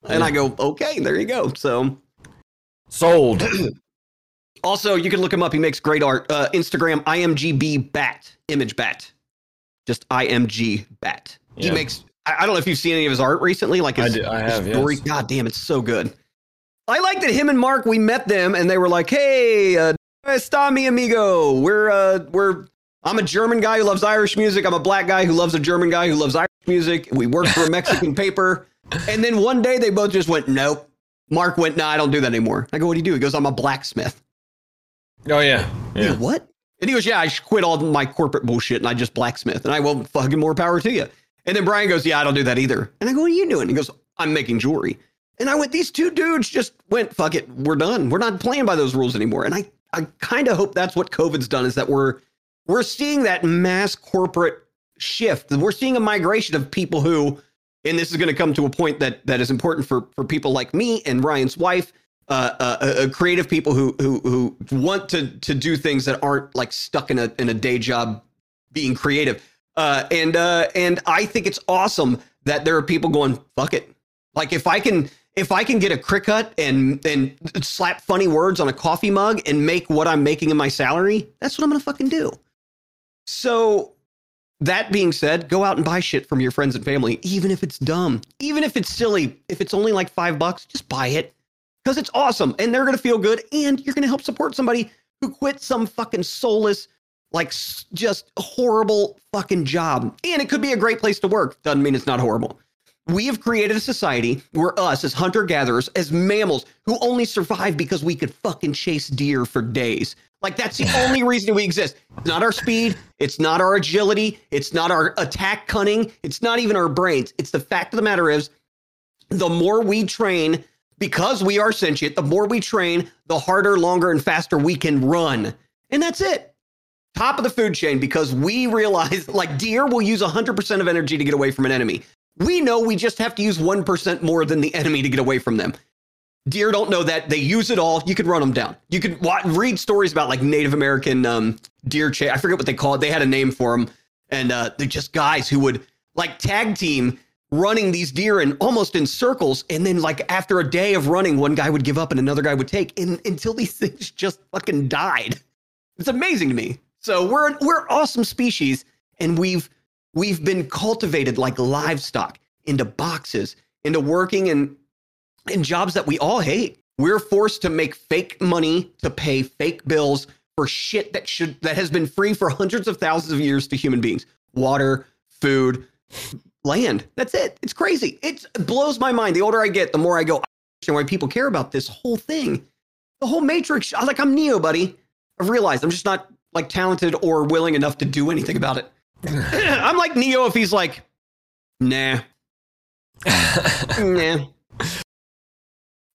And I go, "Okay, there you go." So Sold. Also, you can look him up. He makes great art. Uh, Instagram, IMGB Bat, image bat. Just IMG Bat. He makes, I, I don't know if you've seen any of his art recently. Like I do- I his have, story. yes. God damn, it's so good. I like that him and Mark, we met them and they were like, hey, uh, está mi amigo. We're, uh, we're, I'm a German guy who loves Irish music. I'm a black guy who loves a German guy who loves Irish music. We work for a Mexican paper. And then one day they both just went, nope. Mark went, no, I don't do that anymore. I go, what do you do? He goes, I'm a blacksmith. Oh yeah. Go, Yeah. what? And he goes, yeah, I quit all my corporate bullshit and I just blacksmith. And I well, fucking more power to you. And then Brian goes, yeah, I don't do that either. And I go, what are you doing? He goes, I'm making jewelry. And I went, these two dudes just went, fuck it, we're done. We're not playing by those rules anymore. And I, I kind of hope that's what COVID's done is that we're, we're seeing that mass corporate shift. We're seeing a migration of people who, and this is going to come to a point that that is important for for people like me and Ryan's wife, uh, uh, uh, creative people who who who want to to do things that aren't like stuck in a in a day job being creative. Uh, and uh, and I think it's awesome that there are people going fuck it. Like if I can if I can get a cricut and and slap funny words on a coffee mug and make what I'm making in my salary, that's what I'm gonna fucking do. So that being said, go out and buy shit from your friends and family, even if it's dumb, even if it's silly. If it's only like five bucks, just buy it because it's awesome and they're gonna feel good and you're gonna help support somebody who quit some fucking soulless, like just horrible fucking job. And it could be a great place to work. Doesn't mean it's not horrible. We have created a society where us, as hunter gatherers, as mammals who only survive because we could fucking chase deer for days. Like, that's the only reason we exist. It's not our speed. It's not our agility. It's not our attack cunning. It's not even our brains. It's the fact of the matter is, the more we train, because we are sentient, the more we train, the harder, longer, and faster we can run. And that's it. Top of the food chain because we realize like deer will use 100% of energy to get away from an enemy. We know we just have to use 1% more than the enemy to get away from them. Deer don't know that. They use it all. You could run them down. You could wa read stories about like Native American um, deer chase. I forget what they call it. They had a name for them. And uh, they're just guys who would like tag team running these deer in almost in circles. And then like after a day of running, one guy would give up and another guy would take and, until these things just fucking died. It's amazing to me. So we're we're awesome species, and we've we've been cultivated like livestock into boxes, into working in in jobs that we all hate. We're forced to make fake money to pay fake bills for shit that should that has been free for hundreds of thousands of years to human beings. Water, food, land. That's it. It's crazy. It's, it blows my mind. The older I get, the more I go, I understand why people care about this whole thing. The whole Matrix. Like I'm Neo, buddy. I've realized I'm just not like talented or willing enough to do anything about it. I'm like Neo if he's like, nah, nah.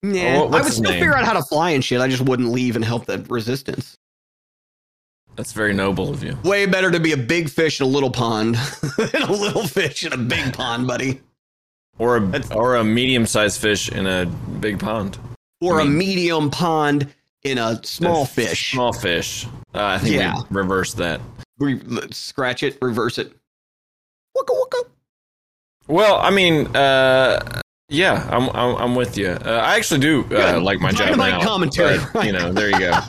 Nah, Well, I would still name? figure out how to fly and shit. I just wouldn't leave and help the resistance. That's very noble of you. Way better to be a big fish in a little pond than a little fish in a big pond, buddy. Or a That's- or a medium sized fish in a big pond. Or I a mean- medium pond in a small A fish. Small fish. Uh, I think Yeah. we reversed that. Re- scratch it, reverse it. Wooka wooka. Well, I mean, uh, yeah, I'm, I'm I'm with you. Uh, I actually do uh, like my job Dynamite now. commentary. but, you know, there you go.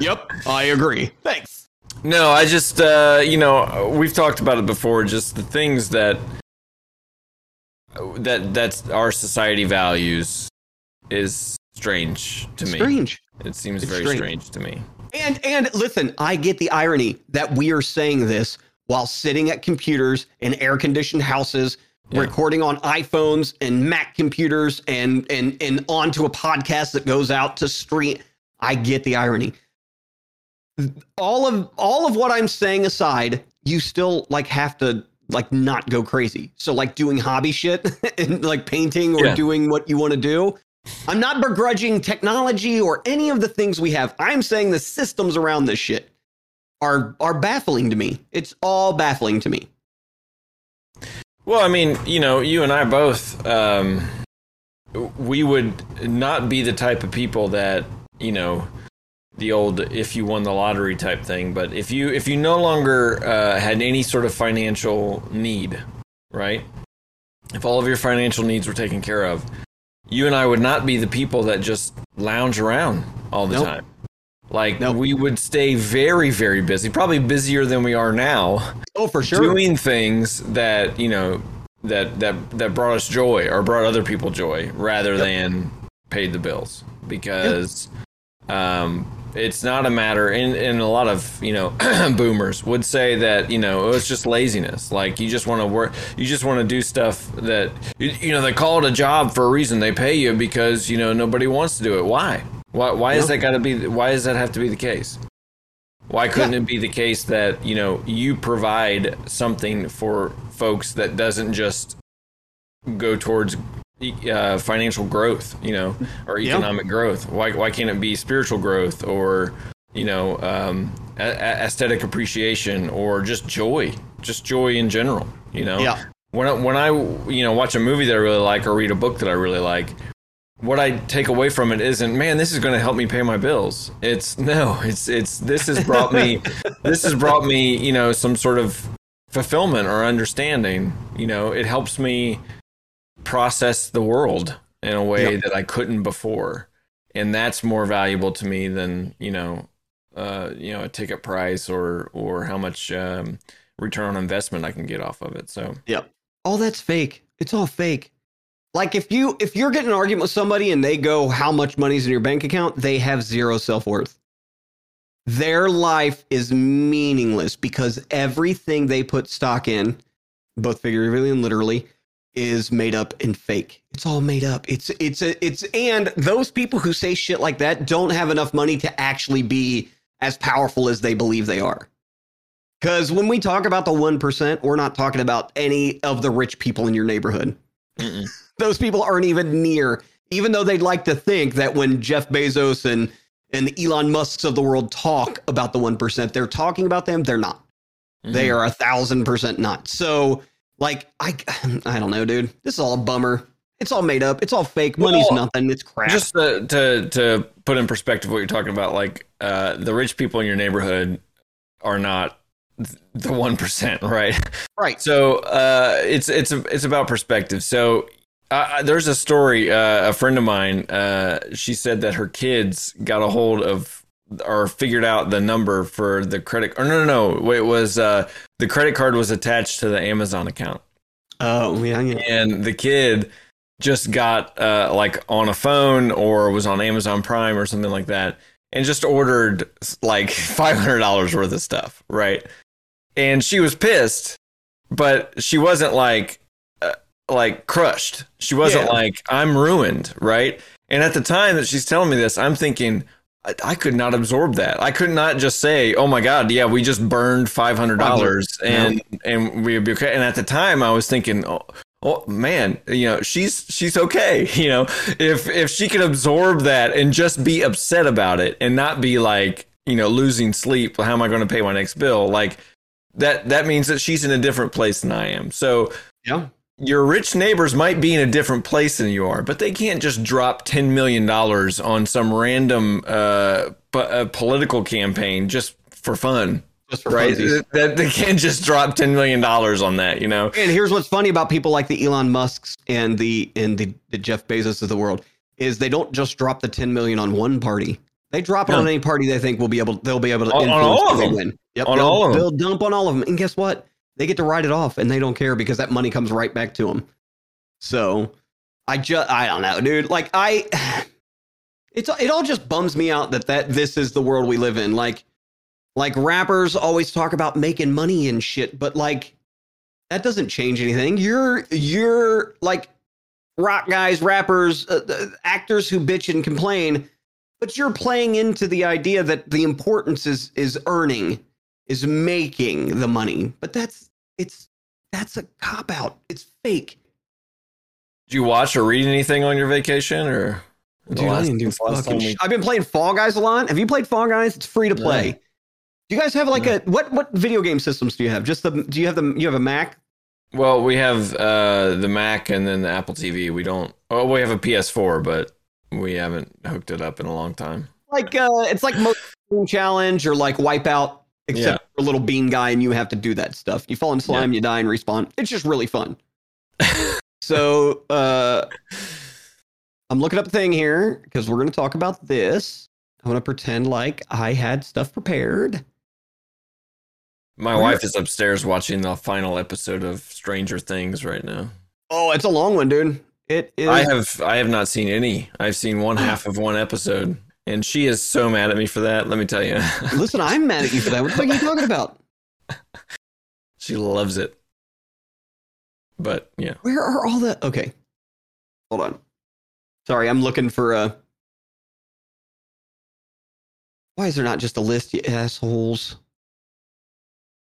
Yep, I agree. Thanks. No, I just uh, you know we've talked about it before. Just the things that that that's our society values is strange to me. Strange. It seems It's very strange. strange to me. And and listen, I get the irony that we are saying this while sitting at computers in air conditioned houses, Yeah. recording on iPhones and Mac computers and and and onto a podcast that goes out to stream. I get the irony. All of all of what I'm saying aside, you still like have to like not go crazy. So like doing hobby shit and like painting or Yeah. doing what you want to do. I'm not begrudging technology or any of the things we have. I'm saying the systems around this shit are are baffling to me. It's all baffling to me. Well, I mean, you know, you and I both, um, we would not be the type of people that, you know, the old if you won the lottery type thing. But if you if you no longer uh, had any sort of financial need, right? If all of your financial needs were taken care of, you and I would not be the people that just lounge around all the Nope. time. Like Nope. we would stay very, very busy, probably busier than we are now Oh, for sure. doing things that you know that that that brought us joy or brought other people joy rather than paid the bills because um it's not a matter and, and a lot of you know boomers would say that you know it's just laziness. Like you just want to work you just want to do stuff that you, you know they call it a job for a reason. They pay you because you know nobody wants to do it. Why? Why, why is that got to be why does that have to be the case? Why couldn't it be the case that you know you provide something for folks that doesn't just go towards uh, financial growth, you know, or economic growth? Why why can't it be spiritual growth or you know um, a- a- aesthetic appreciation or just joy, just joy in general? You know, Yeah. when I, when I you know watch a movie that I really like or read a book that I really like, what I take away from it isn't, man, this is going to help me pay my bills. It's no, it's it's this has brought me, this has brought me, you know, some sort of fulfillment or understanding. You know, it helps me process the world in a way Yep. that I couldn't before, and that's more valuable to me than you know, uh, you know, a ticket price or or how much um, return on investment I can get off of it. So Yep. all that's fake. It's all fake. Like if you if you're getting an argument with somebody and they go how much money's in your bank account, they have zero self-worth. Their life is meaningless because everything they put stock in, both figuratively and literally, is made up and fake. It's all made up. It's it's a, it's and those people who say shit like that don't have enough money to actually be as powerful as they believe they are. Because when we talk about the 1%, we're not talking about any of the rich people in your neighborhood. mm-mm. Those people aren't even near, even though they'd like to think that when Jeff Bezos and, and the Elon Musks of the world talk about the 1%, they're talking about them. They're not. They Mhm. are a thousand percent not. So, like, I, I don't know, dude. This is all a bummer. It's all made up. It's all fake. Money's Well, nothing. It's crap. just to, to to put in perspective what you're talking about, like uh, the rich people in your neighborhood are not the one percent, right? right. So uh, it's it's it's about perspective. So uh, there's a story. Uh, a friend of mine, uh, she said that her kids got a hold of or figured out the number for the credit. Or no, no, no. It was uh, the credit card was attached to the Amazon account Oh, yeah, yeah. and the kid just got uh, like on a phone or was on Amazon Prime or something like that, and just ordered like five hundred dollars worth of stuff, right? And she was pissed, but she wasn't like uh, like crushed. She wasn't Yeah. like I'm ruined, right? And at the time that she's telling me this, I'm thinking. I- I could not absorb that. I could not just say, "Oh my God, yeah, we just burned five hundred dollars and and we'd be okay." And at the time, I was thinking, "Oh, oh man, you know, she's she's okay. You know, if if she could absorb that and just be upset about it and not be like, you know, losing sleep. How am I going to pay my next bill? Like that that means that she's in a different place than I am. So Yeah. Your rich neighbors might be in a different place than you are, but they can't just drop ten million dollars on some random uh, uh, political campaign just for fun, Just for right? funsies. That they can't just drop ten million dollars on that, you know? And here's what's funny about people like the Elon Musks and the and the, the Jeff Bezos of the world is they don't just drop the 10 million on one party. They drop it No. on any party they think will be able they'll be able to On- on influence all of them. win. Yep, On all of them. they'll dump on all of them. And guess what? They get to write it off and they don't care because that money comes right back to them. So I just I don't know, dude. Like I it's it all just bums me out that that this is the world we live in. Like like rappers always talk about making money and shit, but like that doesn't change anything. You're you're like rock guys, rappers, uh, uh, actors who bitch and complain, but you're playing into the idea that the importance is is earning, is making the money. But that's it's that's a cop out. It's fake. Did you watch or read anything on your vacation or? the Dude, I last- didn't do the last fucking time we- sh- I've been playing Fall Guys a lot. Have you played Fall Guys? It's free to No. play. Do you guys have like No. a what what video game systems do you have? Just the do you have the you have a Mac? Well, we have uh, the Mac and then the Apple TV. We don't. Oh, we have a PS4, but we haven't hooked it up in a long time. Like uh it's like most challenge or like wipeout except for a little bean guy and you have to do that stuff. You fall in slime, you die and respawn. It's just really fun. so uh I'm looking up a thing here because we're gonna talk about this. I'm gonna pretend like I had stuff prepared. My Where- wife is upstairs watching the final episode of Stranger Things right now. Oh, it's a long one, dude. It is I have I have not seen any. I've seen one half of one episode, and she is so mad at me for that. Let me tell you, listen, I'm mad at you for that. What the fuck are you talking about? she loves it. But yeah, Where are all the okay. Hold on. Sorry, I'm looking for a why is there not just a list, you assholes?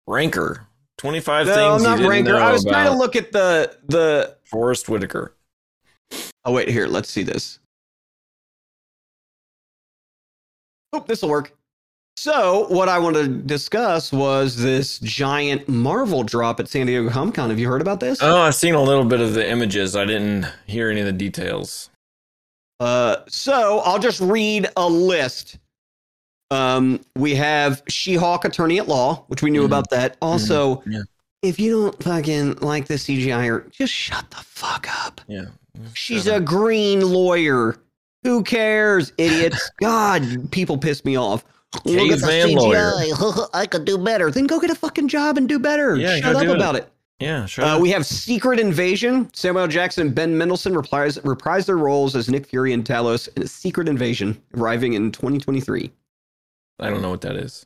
Ranker twenty five No, things I'm not ranker. I was about trying to look at the the Forest Whitaker. Oh wait, here, let's see this. Oh, this will work. So, what I want to discuss was this giant Marvel drop at San Diego Comic Con. Have you heard about this? Oh, I've seen a little bit of the images. I didn't hear any of the details. Uh, so I'll just read a list. Um, we have She-Hulk Attorney at Law, which we knew Mhm. about that. Also, Yeah. if you don't fucking like the CGI, or just shut the fuck up. Yeah. She's a green lawyer. Who cares, idiots? God, people piss me off. Look at the. CGI. I could do better. Then go get a fucking job and do better. Yeah, Shut up do it. about it. Yeah, sure. Uh, we have Secret Invasion. Samuel Jackson and Ben Mendelsohn reprise, reprise their roles as Nick Fury and Talos in a Secret Invasion, arriving in 2023. I don't know what that is.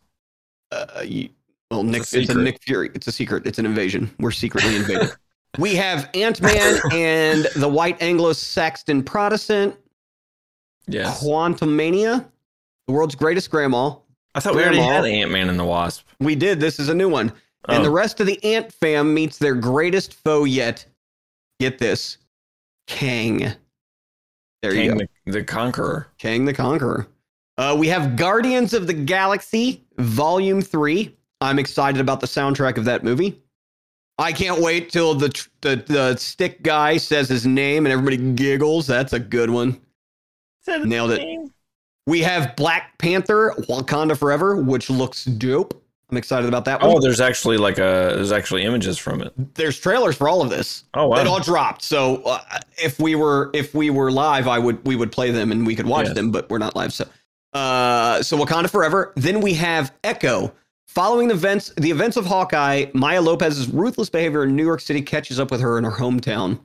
Uh, you, well, Nick, a it's a. Nick Fury. It's a secret. It's an invasion. We're secretly invaded. we have Ant Man and the White Anglo-Saxon Protestant, Yes. Quantumania, the world's greatest grandma. I thought we already Grandma. had Ant Man and the Wasp. We did. This is a new one. And Oh. the rest of the Ant fam meets their greatest foe yet. Get this, Kang. There you go. The, the Conqueror. Kang the Conqueror. Uh, we have Guardians of the Galaxy Volume 3. I'm excited about the soundtrack of that movie. I can't wait till the, tr- the the stick guy says his name and everybody giggles. That's a good one. Nailed it. We have Black Panther Wakanda Forever, which looks dope. I'm excited about that one. Oh, there's actually like a there's actually images from it. There's trailers for all of this. Oh wow. It all dropped. So uh, if we were if we were live, I would we would play them and we could watch Yes. them, but we're not live. So uh so Wakanda Forever. Then we have Echo. Following the events the events of Hawkeye, Maya Lopez's ruthless behavior in New York City catches up with her in her hometown.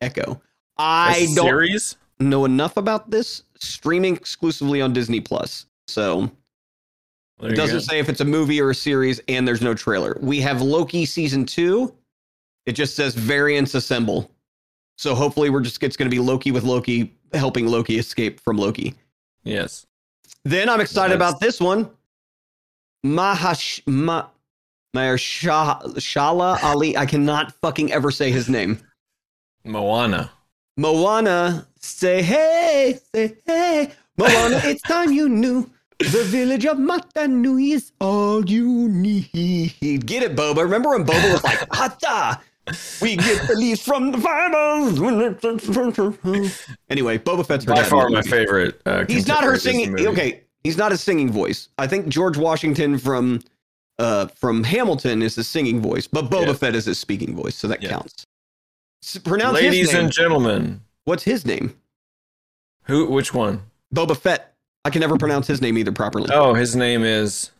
Echo. I That's don't series. Know enough about this. Streaming exclusively on Disney Plus. So it doesn't say if it's a movie or a series, and there's no trailer. We have Loki season two. It just says variants assemble. So hopefully we're just it's going to be Loki with Loki helping Loki escape from Loki. Yes. Then I'm excited about this one. Mahash Ma Mahershala Ali. I cannot fucking ever say his name. Moana. Moana, say hey, say hey. Moana, it's time you knew. The village of Motunui is all you need. Get it, Boba. Remember when Boba was like, Hata, we get the leaves from the fibers. anyway, Boba Fett's By far my favorite. Uh, He's not her singing. Okay, he's not a singing voice. I think George Washington from uh, from Hamilton is the singing voice, but Boba Yeah. Fett is his speaking voice, so that Yeah. counts. Pronounce Ladies and gentlemen, What's his name? who? Which one? Boba Fett. I can never pronounce his name either properly. Oh, his name is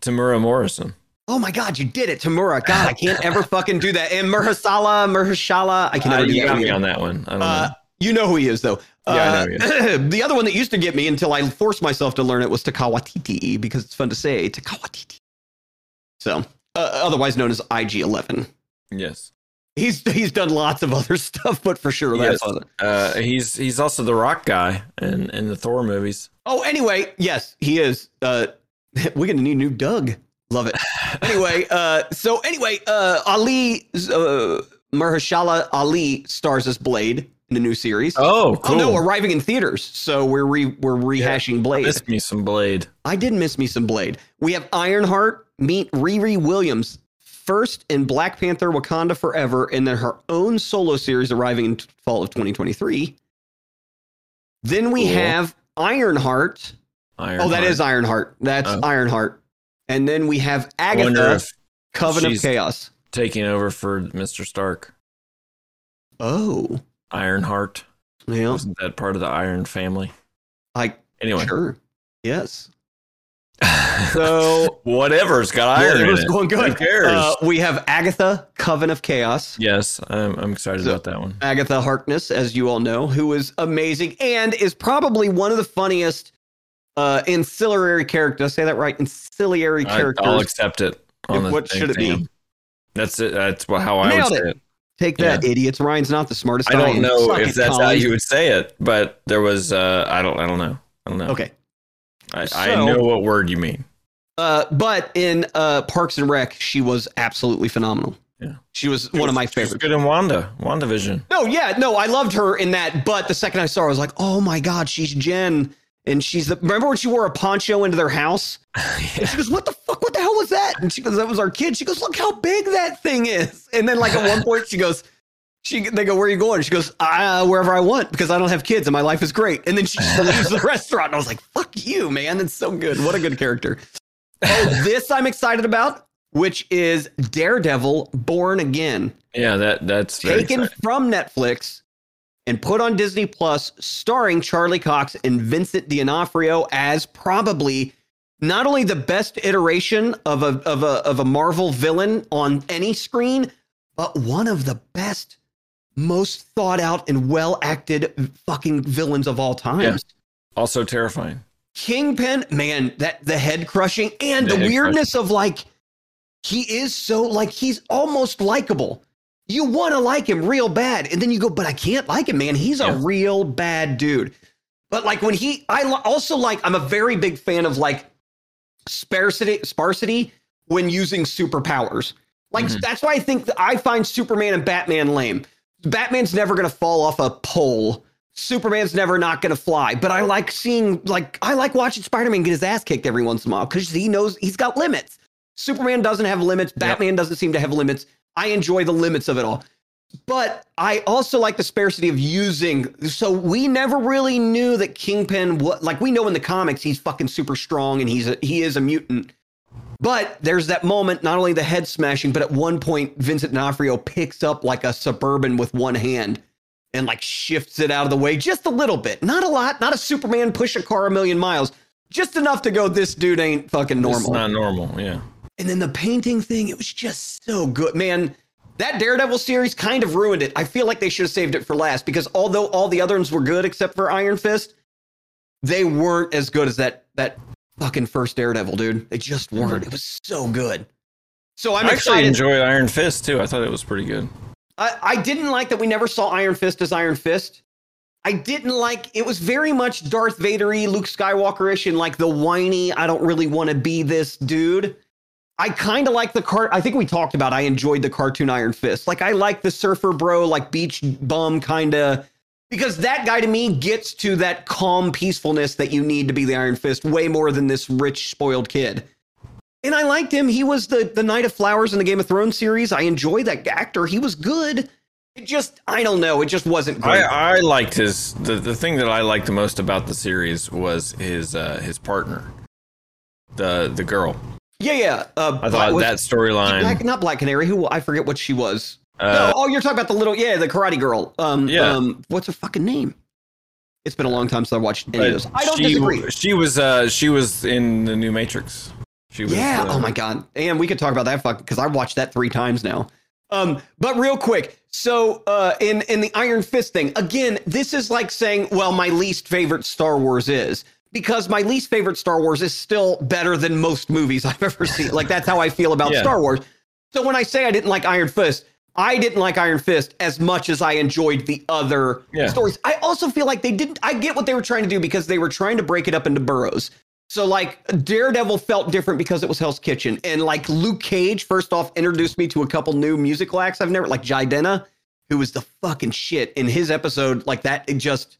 Temuera Morrison. Oh my God, you did it, Tamura. God, I can't ever fucking do that. And Merhasala, Merhashala, I can Uh, never do you that. got me on that one. I don't Uh, know. you know who he is, though. Yeah, I know Uh, the other one that used to get me until I forced myself to learn it was Taika Waititi because it's fun to say Taika Waititi. So, uh, otherwise known as IG11. Yes. He's he's done lots of other stuff, but for sure that's. Uh, he's he's also the rock guy in, in the Thor movies. Oh, anyway, yes, he is. Uh, we're gonna need a new Doug. Love it. anyway, uh, so anyway, uh, Ali, uh, Mahershala Ali stars as Blade in a new series. Oh, cool. Oh no, arriving in theaters. So we're re- we're rehashing Blade. Miss me some Blade. I did miss me some Blade. We have Ironheart meet Riri Williams first in Black Panther Wakanda Forever, and then her own solo series arriving in fall of 2023. Then we Cool. have Ironheart. Iron Oh, that is Ironheart. That's Oh. Ironheart. And then we have Agatha, Coven of Chaos. taking over for Mr. Stark. Oh, Ironheart. yeah. Wasn't that part of the Iron family? Like, Anyway. sure. Yes. So Whatever's got iron in whatever's it. going good. Who cares? Uh, we have Agatha, Coven of Chaos. yes, I'm, I'm excited So- about that one. Agatha Harkness, as you all know, who is amazing and is probably one of the funniest uh, ancillary characters. I say that right? Ancillary I, characters. I'll accept it. What should it be? Sam. That's it. That's how I Nailed would say it. Take that, idiots. Ryan's not the smartest. I don't know if it, that's how you would say it, but there was. Uh, I don't. I don't know. I don't know. Okay. I, I know what word you mean. Uh, but in uh, Parks and Rec, she was absolutely phenomenal. Yeah. She was one of my She was favorites. good in Wanda. WandaVision. No, yeah, no, I loved her in that. But the second I saw her, I was like, oh my God, she's Jen. And she's the, remember when she wore a poncho into their house? And she goes, "What the fuck? What the hell was that?" And she goes, "That was our kid." She goes, "Look how big that thing is." And then, like at one point, she goes, "She." They go, "Where are you going?" She goes, uh, "Wherever I want because I don't have kids and my life is great." And then she just leaves the restaurant. And I was like, "Fuck you, man! That's so good. What a good character." Oh, this I'm excited about. which is Daredevil Born Again, Yeah, that that's taken from Netflix and put on Disney Plus, starring Charlie Cox and Vincent D'Onofrio as probably not only the best iteration of a of a of a Marvel villain on any screen, but one of the best, most thought out and well acted fucking villains of all times. also terrifying. Kingpin, man, that the head crushing and The the weirdness of like he is so like he's almost likable. You want to like him real bad, and then you go, but I can't like him, man. He's a real bad dude. But like when he, I also like. I'm a very big fan of like sparsity, sparsity when using superpowers. Like Mhm. that's why I think that I find Superman and Batman lame. Batman's never gonna fall off a pole. Superman's never not gonna fly. But I like seeing like I like watching Spider-Man get his ass kicked every once in a while because he knows he's got limits. Superman doesn't have limits. Batman doesn't seem to have limits. I enjoy the limits of it all. But I also like the sparsity of using. So we never really knew that Kingpin. What like we know in the comics, he's fucking super strong and he's a, he is a mutant. But there's that moment, not only the head smashing, but at one point, Vincent D'Onofrio picks up like a suburban with one hand and like shifts it out of the way just a little bit. Not a lot, not a Superman push a car a million miles, just enough to go, this dude ain't fucking normal. is not normal. Yeah. And then the painting thing, it was just so good. Man, that Daredevil series kind of ruined it. I feel like they should have saved it for last because although all the other ones were good except for Iron Fist, they weren't as good as that that fucking first Daredevil, dude. They just weren't. It was so good. So I'm I actually excited. enjoyed Iron Fist too. I thought it was pretty good. I, I didn't like that we never saw Iron Fist as Iron Fist. I didn't like it was very much Darth Vader-y, Luke Skywalker-ish, and like the whiny, I don't really want to be this dude. I kind of like the cart. I think we talked about I enjoyed the cartoon Iron Fist. Like I like the surfer bro, like beach bum kind of because that guy to me gets to that calm peacefulness that you need to be the Iron Fist way more than this rich spoiled kid. And I liked him. He was the the Knight of Flowers in the Game of Thrones series. I enjoyed that actor. He was good. It just I don't know. It just wasn't great. I, I liked his the, the thing that I liked the most about the series was his uh, his partner, the the girl. yeah, yeah. Uh, I thought was- that storyline. Black, not Black Canary. Who I forget what she was. Uh, no, oh, you're talking about the little yeah, the karate girl. Um, Yeah. Um, what's her fucking name? It's been a long time since I watched any of those. I don't she, disagree. She was uh, she was in the new Matrix. She was. Yeah. uh, oh my god. And we could talk about that fuck because I watched that three times now. Um, but real quick, so uh, in in the Iron Fist thing, again, this is like saying, well, my least favorite Star Wars is because my least favorite Star Wars is still better than most movies I've ever seen. Like that's how I feel about Yeah. Star Wars. So when I say I didn't like Iron Fist, I didn't like Iron Fist as much as I enjoyed the other Yeah. stories. I also feel like they didn't. I get what they were trying to do because they were trying to break it up into boroughs. So like Daredevil felt different because it was Hell's Kitchen, and like Luke Cage, first off, introduced me to a couple new musical acts I've never like Jidenna, who was the fucking shit in his episode. Like that, it just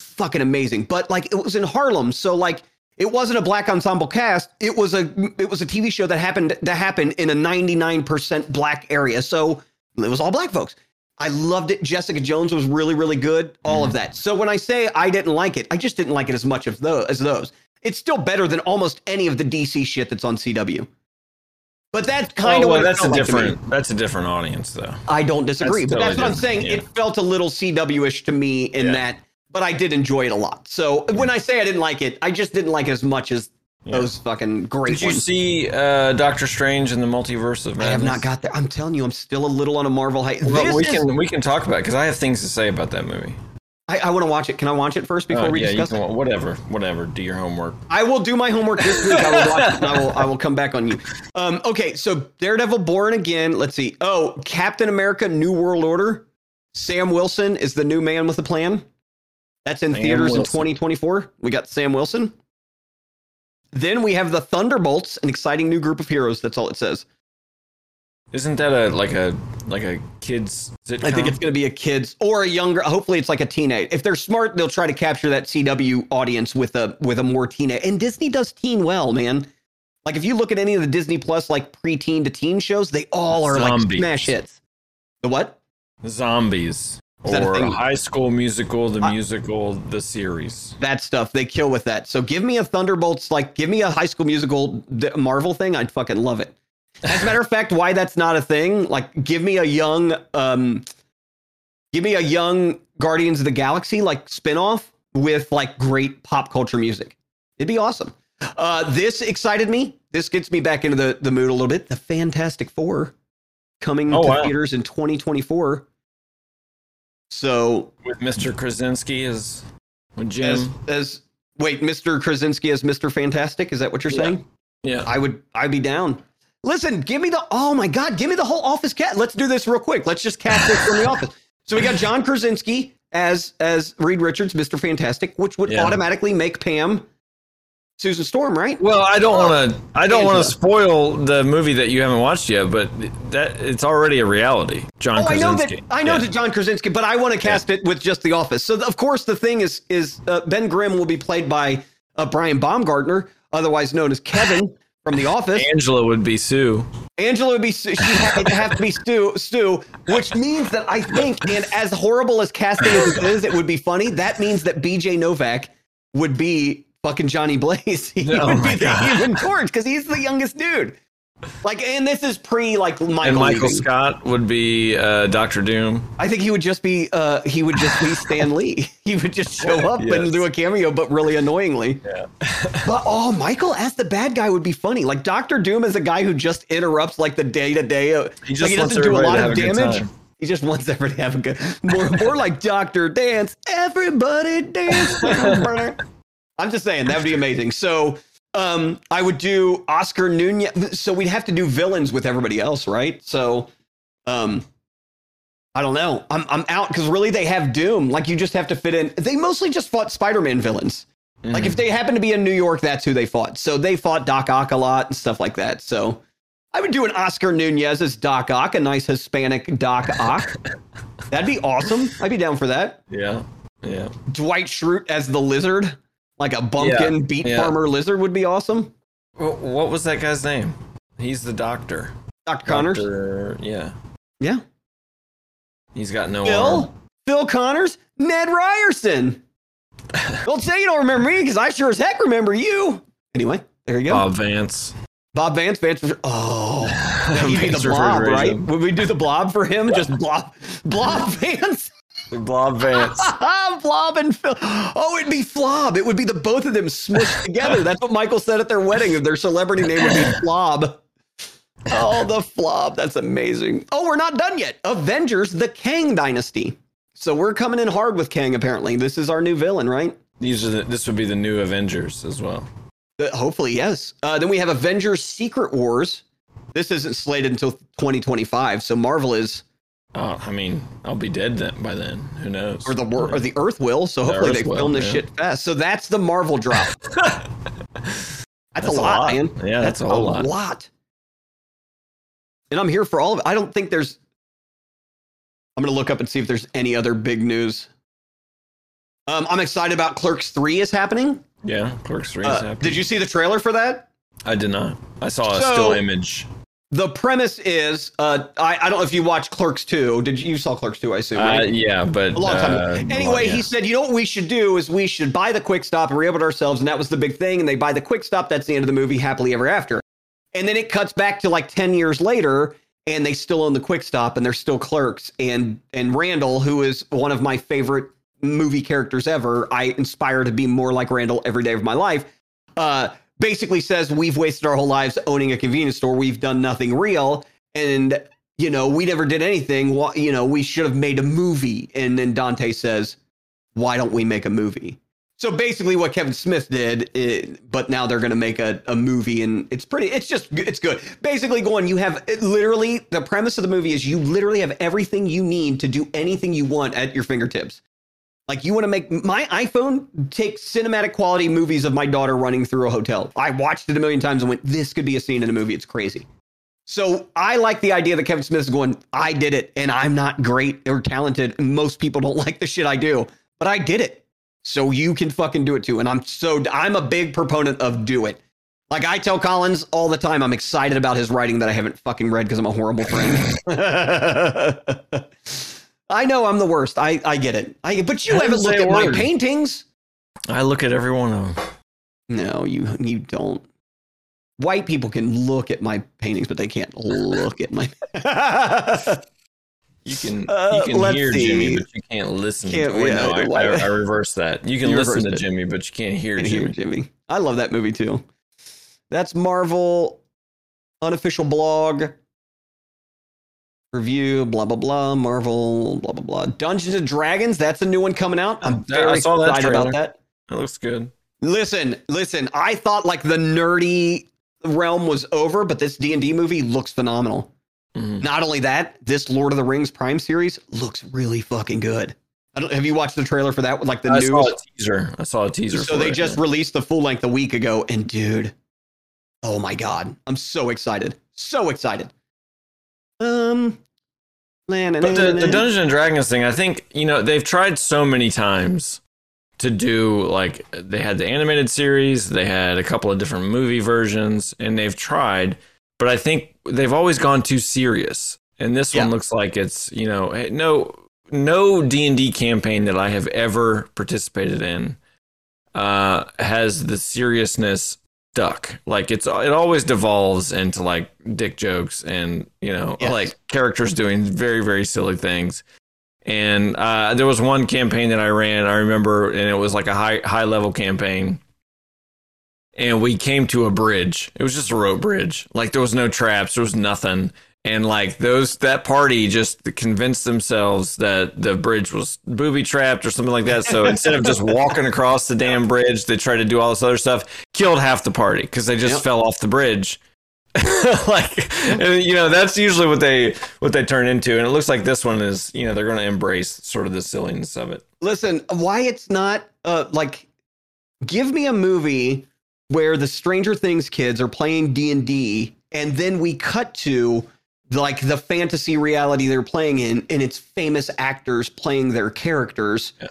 fucking amazing. But like it was in Harlem, so like it wasn't a black ensemble cast. It was a it was a TV show that happened to happen in a ninety nine percent black area. So it was all black folks. I loved it. Jessica Jones was really, really good. All of mm. that. So when I say I didn't like it, I just didn't like it as much of those as those. It's still better than almost any of the DC shit that's on CW. But that's oh, kind of well, what that's a felt like different that's a different audience though. I don't disagree, That's but that's what I'm saying. different, It felt a little CW-ish to me in Yeah. that, but I did enjoy it a lot. So when I say I didn't like it, I just didn't like it as much as Yeah. those fucking great Did you ones. see uh, Doctor Strange in the Multiverse of I have not got there. I'm telling you, I'm still a little on a Marvel hype. Well, This we is- can we can talk about because I have things to say about that movie. I, I want to watch it. Can I watch it first before Uh, we yeah, you discuss it? whatever, whatever. Do your homework. I will do my homework this week. I will watch it. And I will. I will come back on you. Um, okay, so Daredevil Born Again. Let's see. Oh, Captain America: New World Order. Sam Wilson is the new man with a plan. That's in Sam theaters in 2024. We got Sam Wilson. Then we have the Thunderbolts, an exciting new group of heroes. That's all it says. Isn't that a like a like a kids sitcom? I think it's going to be a kids or a younger. Hopefully, it's like a teenage. If they're smart, they'll try to capture that CW audience with a with a more teenage. And Disney does teen well, man. Like if you look at any of the Disney Plus like preteen to teen shows, they all are like smash hits. The what? zombies Is that a or? High School Musical, the I- musical, the series. That stuff they kill with that. So give me a Thunderbolts, like give me a High School Musical Marvel thing. I'd fucking love it. As a matter of fact, why that's not a thing? Like, give me a young, um, give me a young Guardians of the Galaxy like spinoff with like great pop culture music. It'd be awesome. Uh, this excited me. This gets me back into the the mood a little bit. The Fantastic Four coming Oh, to wow. theaters in 2024. So With Mr. Krasinski as with Jim. as as wait, Mr. Krasinski as Mr. Fantastic, is that what you're Yeah. saying? yeah. I would I'd be down. Listen, give me the oh my god, give me the whole office cat. Let's do this real quick. Let's just cast this from the office. So we got John Krasinski as as Reed Richards, Mr. Fantastic, which would Yeah. automatically make Pam Susan Storm, right? Well, I don't want to. I don't want to spoil the movie that you haven't watched yet, but that it's already a reality. John Oh, I know Krasinski. that I know Yeah. that John Krasinski, but I want to cast it with just the office. So of course the thing is is uh, Ben Grimm will be played by uh, Brian Baumgartner, otherwise known as Kevin from The Office. Angela would be Sue. Angela would be she'd have, it'd have to be Stu Stu, which means that I think, and as horrible as casting as it is, it would be funny. That means that BJ Novak would be fucking Johnny Blaze. He Oh would be the. Human Torch because he's the youngest dude. Like, and this is pre like Michael. And Michael leaving. Scott would be uh, Doctor Doom. I think he would just be uh he would just be Stan Lee. He would just show up and do a cameo, but really annoyingly. Yeah. But oh, Michael as the bad guy would be funny. Like Doctor Doom is a guy who just interrupts like the day to day. He just like, he doesn't do a lot of damage. He just wants everybody to have a good more more like Doctor Dance. Everybody dance. I'm just saying that would be amazing. So um I would do Oscar Nunez. So we'd have to do villains with everybody else, right? So um I don't know. I'm I'm out because really they have Doom. Like you just have to fit in. They mostly just fought Spider-Man villains. Like Mm. if they happen to be in New York, that's who they fought. So they fought Doc Ock a lot and stuff like that. So I would do an Oscar Nunez as Doc Ock, a nice Hispanic Doc Ock. That'd be awesome. I'd be down for that. Yeah. Yeah. Dwight Schrute as the lizard, like a bumpkin Yeah, beet yeah. farmer lizard would be awesome. What was that guy's name? He's the doctor. Dr. Connors. Doctor- yeah. Yeah. He's got no Phil? arm. Phil Connors? Ned Ryerson. don't say you don't remember me because I sure as heck remember you. Anyway, there you go. Bob Vance. Bob Vance, Vance. Oh, he'd be the blob, right? Would we do the blob for him? Just blob, blob Vance, Bob Vance. blob and Phil. Oh, it'd be Flob. It would be the both of them smushed together. That's what Michael said at their wedding. Their celebrity name would be Flob. Oh, the Flob. That's amazing. Oh, we're not done yet. Avengers: The Kang Dynasty. So we're coming in hard with Kang. Apparently, this is our new villain, right? These are the, this would be the new Avengers as well. Uh, hopefully, yes. Uh, then we have Avengers: Secret Wars. This isn't slated until 2025, so Marvel is, Oh, I mean, I'll be dead then by then. Who knows? or the wor- or the Earth will. So The hopefully Earth they will, film this yeah. shit fast. So that's the Marvel drop. that's, a a lot, lot. man. Yeah, that's a whole lot. And I'm here for all of it. I don't think there's. I'm gonna look up and see if there's any other big news. Um, I'm excited about Clerks Three is happening. Yeah, Clerks Three is Uh, happening. did you see the trailer for that? I did not. I saw a So- still image. The premise is, uh, I, I don't know if you watched Clerks 2. Did you, you saw Clerks 2, I assume, Uh, yeah, but a long time uh, ago. Anyway, yeah. he said, you know what we should do is we should buy the quick stop and rehabilitate ourselves. And that was the big thing. And they buy the quick stop. That's the end of the movie, happily ever after. And then it cuts back to like 10 years later and they still own the quick stop and they're still clerks. And, and Randall, who is one of my favorite movie characters ever, I inspire to be more like Randall every day of my life. Uh, basically says we've wasted our whole lives owning a convenience store. We've done nothing real. And, you know, we never did anything. You know, we should have made a movie. And then Dante says, why don't we make a movie? So basically what Kevin Smith did, eh, but now they're going to make a, a movie and it's pretty, it's just, it's good. Basically going, you have it literally, the premise of the movie is you literally have everything you need to do anything you want at your fingertips. Like you want to make my iPhone take cinematic quality movies of my daughter running through a hotel. I watched it a million times and went, this could be a scene in a movie. It's crazy. So I like the idea that Kevin Smith is going, I did it and I'm not great or talented. And most people don't like the shit I do, but I did it. So you can fucking do it too. And I'm so, I'm a big proponent of do it. Like I tell Collins all the time, I'm excited about his writing that I haven't fucking read because I'm a horrible friend. I know I'm the worst. I, I get it. I, but you I haven't looked at my paintings. I look at every one of them. No, you you don't. white people can look at my paintings, but they can't look at my. You can Uh, you can hear see. Jimmy, but you can't listen. Can't- yeah, no, I, I, I reverse that. You can You listen to it. Jimmy, but you can't hear Jimmy. hear Jimmy. I love that movie too. That's Marvel unofficial blog review. Blah blah blah. Marvel. Blah blah blah. Dungeons and Dragons. That's a new one coming out. I'm Yeah, I very saw that excited about that. That looks good. Listen, listen. I thought like the nerdy realm was over, but this D and D movie looks phenomenal. Mhm. Not only that, this Lord of the Rings Prime series looks really fucking good. I don't, have you watched the trailer for that? Like the I new. saw a teaser. I saw a teaser. So they it, just yeah. released the full length a week ago, and dude, oh my god, I'm so excited, so excited. Um, But the, the Dungeons and Dragons thing, I think you know they've tried so many times to do like they had the animated series, they had a couple of different movie versions, and they've tried, but I think they've always gone too serious. And this one looks like it's you know no no D and D campaign that I have ever participated in uh, has the seriousness stuck. Like it's it always devolves into like dick jokes and you know Yes. like characters doing very very silly things. And uh, there was one campaign that I ran. I remember, and it was like a high high level campaign. And we came to a bridge. It was just a rope bridge. Like there was no traps. There was nothing. And like those, that party just convinced themselves that the bridge was booby trapped or something like that. So instead of just walking across the damn bridge, they tried to do all this other stuff. Killed half the party because they just Yep. fell off the bridge. like and, you know that's usually what they what they turn into and it looks like this one is you know they're going to embrace sort of the silliness of it listen, why it's not uh like, give me a movie where the Stranger Things kids are playing D and D, and then we cut to like the fantasy reality they're playing in, and it's famous actors playing their characters, Yeah.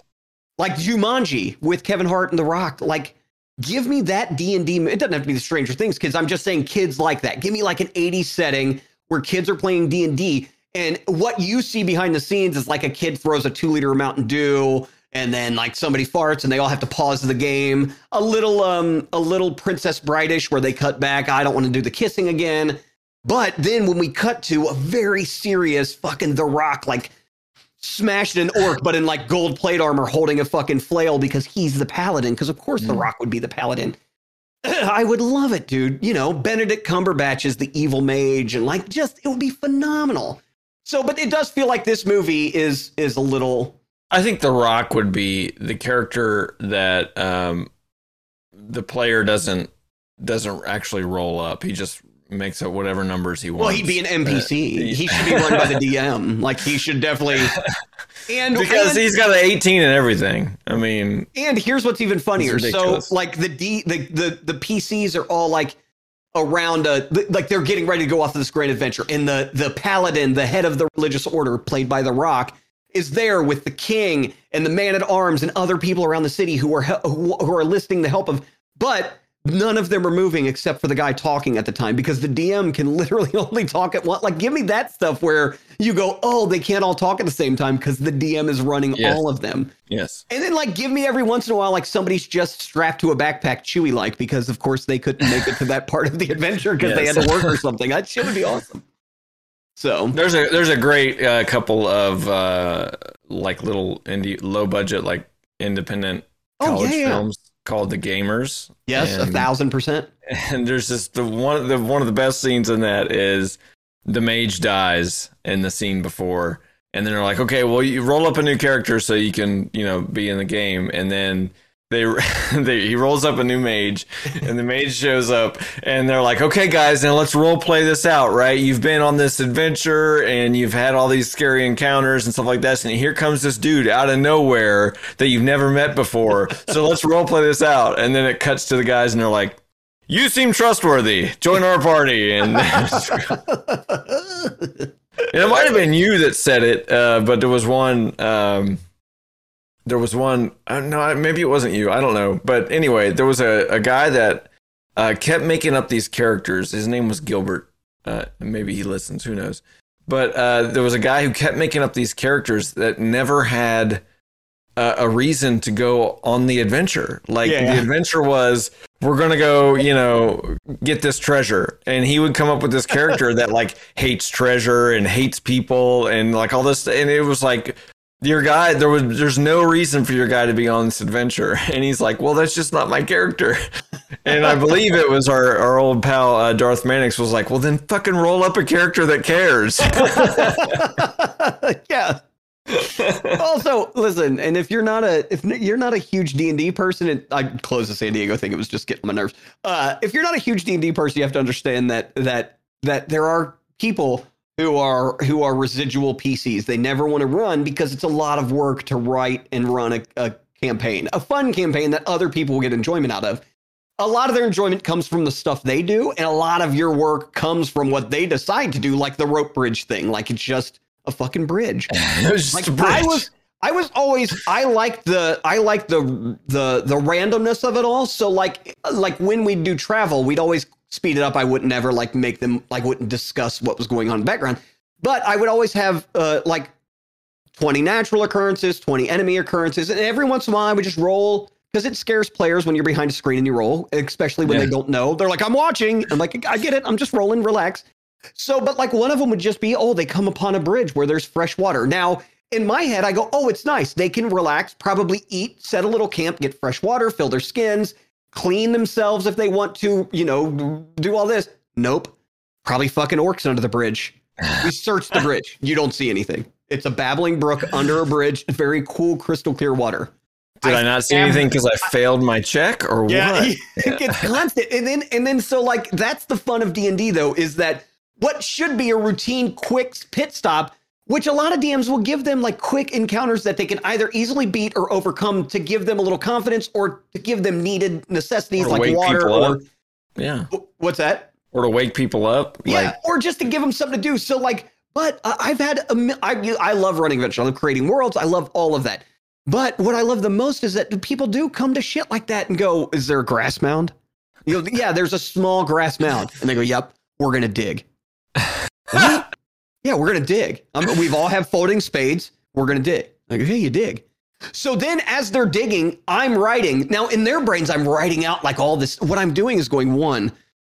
like Jumanji with Kevin Hart and The Rock. Like, give me that D and D. It doesn't have to be the Stranger Things kids. I'm just saying kids like that. Give me like an 80s setting where kids are playing D and D, and what you see behind the scenes is like a kid throws a two liter Mountain Dew. And then like somebody farts and they all have to pause the game. A little um a little Princess Bride-ish where they cut back. I don't want to do the kissing again. But then when we cut to a very serious fucking The Rock, like smashed an orc, but in like gold plate armor holding a fucking flail because he's the paladin. Because of course The Mm. Rock would be the paladin. I would love it, dude. You know, Benedict Cumberbatch is the evil mage, and like just it would be phenomenal. So, but it does feel like this movie is is a little i think the rock would be the character that um the player doesn't doesn't actually roll up he just makes up whatever numbers he wants well, he'd be an NPC. Uh, he should be run by the DM. Like he should definitely and because and- he's got an 18 and everything i mean And here's what's even funnier. So like the D the, the the PCs are all like around a like they're getting ready to go off of this great adventure. And the the paladin, the head of the religious order, played by The Rock, is there with the king and the man at arms and other people around the city who are who who are listing the help of but none of them are moving except for the guy talking at the time because the DM can literally only talk at one like give me that stuff where you go oh they can't all talk at the same time because the DM is running Yes. all of them yes and then like give me every once in a while like somebody's just strapped to a backpack Chewy like because of course they couldn't make it to that part of the adventure because they had to work or something. That shit would be awesome. So there's a there's a great uh, couple of uh like little indie low budget like independent Oh, college yeah, yeah. films called the gamers. Yes, a thousand percent. and there's just the one the one of the best scenes in that is the mage dies in the scene before. And then they're like okay well you roll up a new character so you can you know be in the game. And then they, they he rolls up a new mage and the mage shows up and they're like okay guys now let's role play this out right you've been on this adventure and you've had all these scary encounters and stuff like that and here comes this dude out of nowhere that you've never met before so let's role play this out and then it cuts to the guys and they're like you seem trustworthy. Join our party. And, and it might have been you that said it, uh, but there was one. Um, there was one. Uh, no, maybe it wasn't you. I don't know. But anyway, there was a, a guy that uh, kept making up these characters. His name was Gilbert. Uh, maybe he listens. Who knows? But uh, there was a guy who kept making up these characters that never had uh, a reason to go on the adventure. Like Yeah. the adventure was, we're gonna go, you know, get this treasure. And he would come up with this character that like hates treasure and hates people and like all this. And it was like your guy. There was there's no reason for your guy to be on this adventure. And he's like, well, that's just not my character. And I believe it was our our old pal uh, Darth Mannix was like, well, then fucking roll up a character that cares. yeah. also, listen, and if you're not a if you're not a huge D and D person, and I closed the San Diego thing, it was just getting my nerves. Uh, if you're not a huge D and D person, you have to understand that that that there are people who are who are residual PCs. They never want to run because it's a lot of work to write and run a, a campaign, a fun campaign that other people will get enjoyment out of. A lot of their enjoyment comes from the stuff they do, and a lot of your work comes from what they decide to do, like the rope bridge thing. Like it's just a fucking bridge. Like bridge. I was I was always I liked the I liked the the the randomness of it all. So like like when we do travel, we'd always speed it up. I wouldn't ever like make them like wouldn't discuss what was going on in the background. But I would always have uh like 20 natural occurrences, 20 enemy occurrences, and every once in a while I would just roll because it scares players when you're behind a screen and you roll, especially when Yeah. they don't know. They're like, I'm watching. I'm like, I get it. I'm just rolling, relax. So, but like one of them would just be, oh, they come upon a bridge where there's fresh water. Now, in my head, I go, oh, it's nice. They can relax, probably eat, set a little camp, get fresh water, fill their skins, clean themselves if they want to, you know, do all this. Nope. Probably fucking orcs under the bridge. We search the bridge. You don't see anything. It's a babbling brook under a bridge, very cool, crystal clear water. Did I, not see am- anything because I failed my check or what? it gets constant, and then and then so like that's the fun of D and D though is that what should be a routine quick pit stop, which a lot of DMs will give them like quick encounters that they can either easily beat or overcome to give them a little confidence or to give them needed necessities Or like water or. Yeah. what's that? Or to wake people up. Yeah, Like, or just to give them something to do. So like, but uh, I've had a, mi- I, love running adventure. I love creating worlds. I love all of that. But what I love the most is that people do come to shit like that and go, "Is there a grass mound?" You go, "Yeah, there's a small grass mound," and they go, "Yep, we're gonna dig." What? Yeah, we're gonna dig. Um, we've all have folding spades. We're gonna dig. Like, hey, you dig. So then, as they're digging, I'm writing. Now, in their brains, I'm writing out like all this. What I'm doing is going one,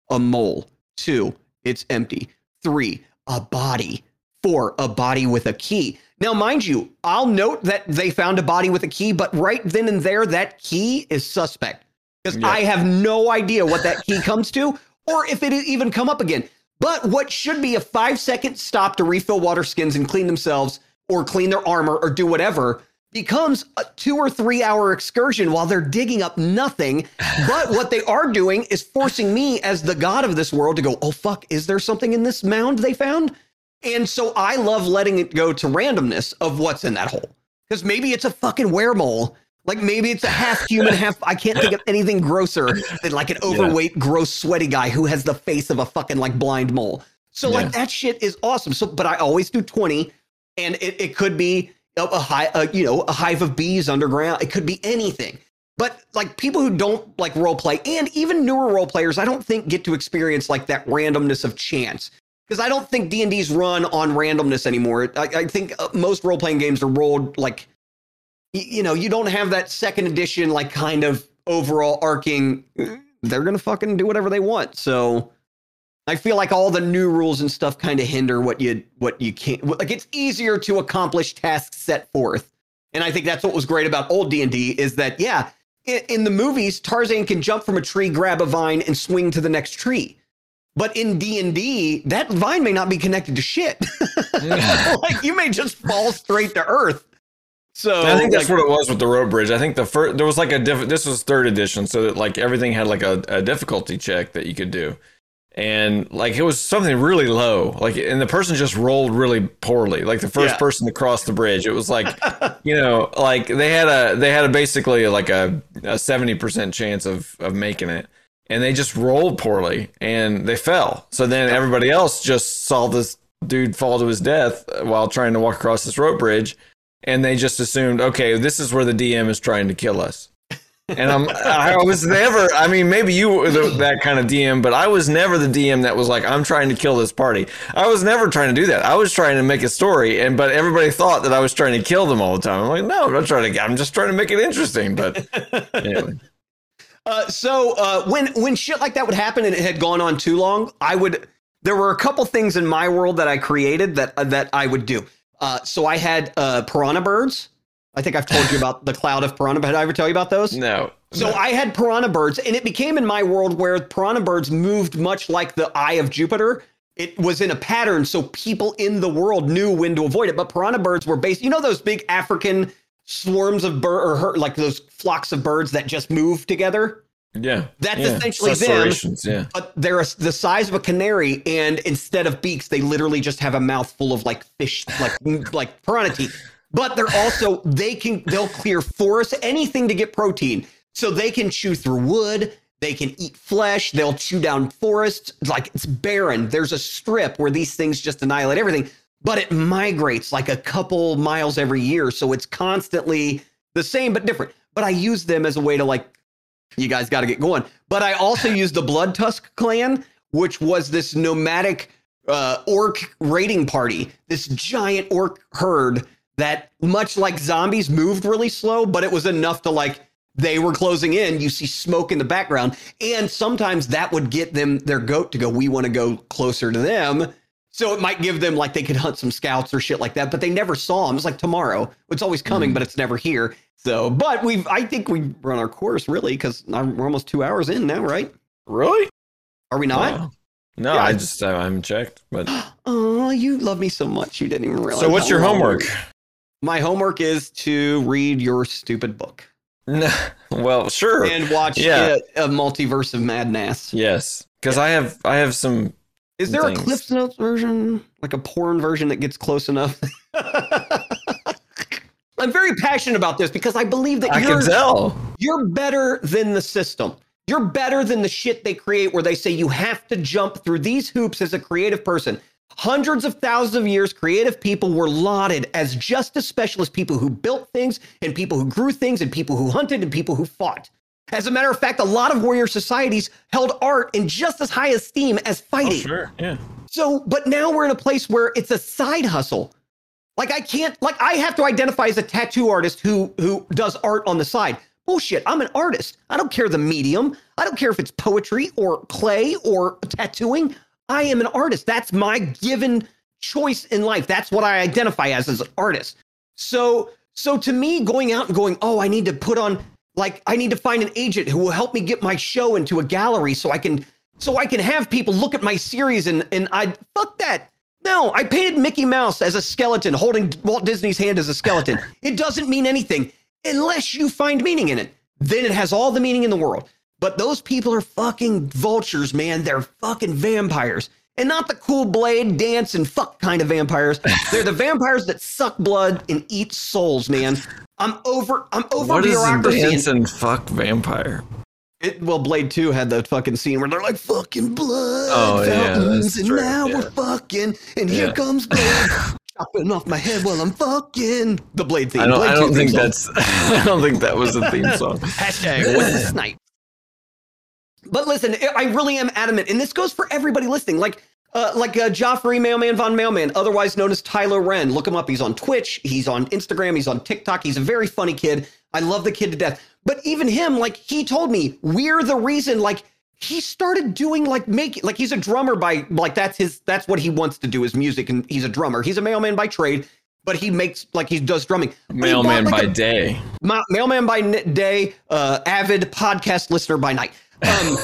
a mole. Two, it's empty. Three, a body. Four, a body with a key. Now, mind you, I'll note that they found a body with a key, but right then and there, that key is suspect because Yeah. I have no idea what that key comes to or if it even come up again. But what should be a five second stop to refill water skins and clean themselves or clean their armor or do whatever becomes a two or three hour excursion while they're digging up nothing. But what they are doing is forcing me as the god of this world to go, oh, fuck, is there something in this mound they found? And so I love letting it go to randomness of what's in that hole. Because maybe it's a fucking weremole. Like maybe it's a half human, half. I can't think of anything grosser than like an overweight, gross, sweaty guy who has the face of a fucking like blind mole. So Yeah. like that shit is awesome. So, but I always do twenty, and it, it could be a, a high, a, you know, a hive of bees underground. It could be anything. But like people who don't like role play, and even newer role players, I don't think get to experience like that randomness of chance because I don't think D and D's run on randomness anymore. I, I think uh, most role playing games are rolled like, you know, you don't have that second edition like kind of overall arcing. "Eh, They're gonna fucking do whatever they want. So I feel like all the new rules and stuff kind of hinder what you what you can't. Like it's easier to accomplish tasks set forth, and I think that's what was great about old D and D is that yeah. In, in the movies, Tarzan can jump from a tree, grab a vine, and swing to the next tree. But in D and D, that vine may not be connected to shit. like you may just fall straight to earth. So I think that's like, what it was with the rope bridge. I think the first there was like a diff- this was third edition, so that like everything had like a, a difficulty check that you could do, and like it was something really low. Like and the person just rolled really poorly. Like the first Yeah. person to cross the bridge, it was like you know like they had a they had a basically like a a seventy percent chance of of making it. And they just rolled poorly and they fell. So then everybody else just saw this dude fall to his death while trying to walk across this rope bridge and they just assumed, okay, this is where the DM is trying to kill us. And I'm, I was never, I mean, maybe you were the, that kind of DM, but I was never the DM that was like, I'm trying to kill this party. I was never trying to do that. I was trying to make a story, and but everybody thought that I was trying to kill them all the time. I'm like, no, I'm not trying to, I'm just trying to make it interesting. But anyway, Uh, so uh, when when shit like that would happen and it had gone on too long, I would. There were a couple things in my world that I created that uh, that I would do. Uh, so I had uh, piranha birds. I think I've told you about the cloud of piranha. Did I ever tell you about those? No. So I had piranha birds, and it became in my world where piranha birds moved much like the eye of Jupiter. It was in a pattern, so people in the world knew when to avoid it. But piranha birds were based, you know, those big African swarms of bird or her, like those flocks of birds that just move together. Yeah. That's yeah. essentially them. Yeah. But they're a, the size of a canary, and instead of beaks, they literally just have a mouth full of like fish, like like piranha teeth. But they're also they can they'll clear forests, anything to get protein. So they can chew through wood, they can eat flesh, they'll chew down forests. Like it's barren. There's a strip where these things just annihilate everything, but it migrates like a couple miles every year. So it's constantly the same but different. But I use them as a way to like, you guys got to get going. But I also used the Blood Tusk clan, which was this nomadic uh, orc raiding party, this giant orc herd that, much like zombies, moved really slow, but it was enough to like they were closing in. You see smoke in the background, and sometimes that would get them their goat to go. We want to go closer to them. So it might give them like they could hunt some scouts or shit like that, but they never saw them. It's like tomorrow. It's always coming, mm. but it's never here. So, but we've I think we run our course really because we're almost two hours in now, right? Really? Are we not? Wow. No, Yeah. I just I haven't checked. But Oh, you love me so much. You didn't even realize. so, what's your long homework? My homework is to read your stupid book well, sure. and watch Yeah. a, a multiverse of madness. yes, because I have I have some. Is there Things. a Cliff's Notes version, like a porn version that gets close enough? I'm very passionate about this because I believe that I you're can tell. you're better than the system. You're better than the shit they create where they say you have to jump through these hoops as a creative person. Hundreds of thousands of years, creative people were lauded as just as special as people who built things and people who grew things and people who hunted and people who fought. As a matter of fact, a lot of warrior societies held art in just as high esteem as fighting. Oh, fighting. sure. Yeah. So, but now we're in a place where it's a side hustle. Like I can't, like I have to identify as a tattoo artist who who does art on the side. Bullshit. I'm an artist. I don't care the medium. I don't care if it's poetry or clay or tattooing. I am an artist. That's my given choice in life. That's what I identify as as an artist. So, so to me, going out and going, oh, I need to put on like I need to find an agent who will help me get my show into a gallery so I can so I can have people look at my series and and I fuck that. No, I painted Mickey Mouse as a skeleton holding Walt Disney's hand as a skeleton. It doesn't mean anything unless you find meaning in it. Then it has all the meaning in the world. But those people are fucking vultures, man. They're fucking vampires. And not the cool blade, dance, and fuck kind of vampires. They're the vampires that suck blood and eat souls, man. I'm over I'm over What is a bureaucracy. and- dance and fuck vampire? it, well, Blade 2 had the fucking scene where they're like, fucking blood Oh, fountains, that's and true, now yeah. we're fucking, and here comes Blade chopping off my head while I'm fucking. The Blade theme. I don't. Blade I don't think that's. I don't think that was a theme song. Hashtag with the snipe. But listen, I really am adamant, and this goes for everybody listening. Like, uh, like uh, Joffrey Mailman Von Mailman, otherwise known as Tyler Wren. Look him up. He's on Twitch. He's on Instagram. He's on TikTok. He's a very funny kid. I love the kid to death. But even him, like, he told me we're the reason. Like, he started doing like making like he's a drummer by like that's his that's what he wants to do is music, and he's a drummer. He's a mailman by trade, but he makes like he does drumming. He bought, Mailman like, by a- day. Ma- mailman by n- day, uh, avid podcast listener by night. Um,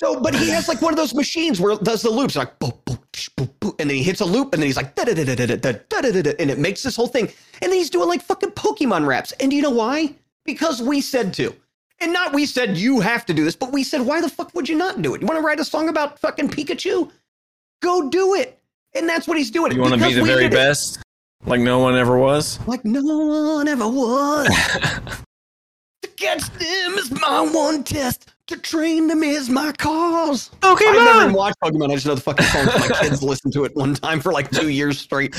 so, but he has like one of those machines where it does the loops, like boop, boop, tsh, boop, boop, and then he hits a loop, and then he's like da da da da da da da da da, and it makes this whole thing. And then he's doing like fucking Pokemon raps. And do you know why? Because we said to. And not we said you have to do this, but we said, why the fuck would you not do it? You want to write a song about fucking Pikachu? Go do it. And that's what he's doing. You want to be the very did it. best, like no one ever was. like no one ever was. to catch them is my one test. To train them is my cause. Okay, I've never even watched Pokemon. I just know the fucking song. My kids listened to it one time for like two years straight.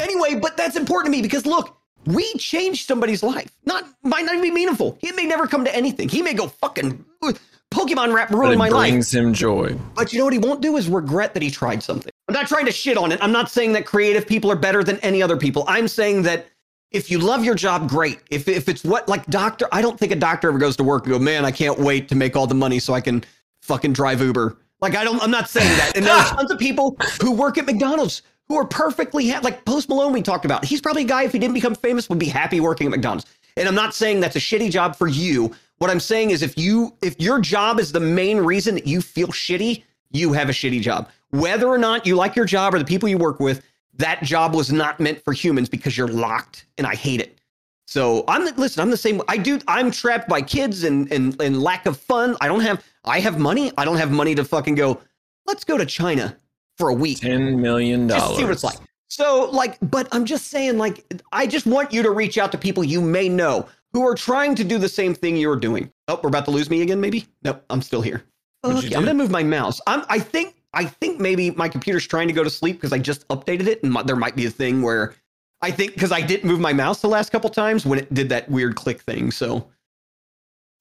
Anyway, but that's important to me because look, we changed somebody's life. Not might not even be meaningful. He may never come to anything. He may go fucking uh, Pokemon rap ruined it my life. brings him joy. But you know what he won't do is regret that he tried something. I'm not trying to shit on it. I'm not saying that creative people are better than any other people. I'm saying that if you love your job, great. If if it's what like doctor, I don't think a doctor ever goes to work and go, man, I can't wait to make all the money so I can fucking drive Uber. Like I don't, I'm not saying that. And there's tons of people who work at McDonald's who are perfectly ha- like Post Malone we talked about. He's probably a guy if he didn't become famous would be happy working at McDonald's. And I'm not saying that's a shitty job for you. What I'm saying is if you if your job is the main reason that you feel shitty, you have a shitty job. Whether or not you like your job or the people you work with, that job was not meant for humans because you're locked and I hate it. So I'm the, listen, I'm the same. I do. I'm trapped by kids and, and and lack of fun. I don't have. I have money. I don't have money to fucking go. Let's go to China for a week. 10 million. Just dollars. see what it's like. So like, but I'm just saying, like, I just want you to reach out to people you may know who are trying to do the same thing you're doing. Oh, we're about to lose me again. Maybe. Nope. I'm still here. What'd Fuck you yeah, I'm gonna move my mouse. I'm. I think. I think maybe my computer's trying to go to sleep because I just updated it, and my, there might be a thing where I think because I didn't move my mouse the last couple times when it did that weird click thing. So,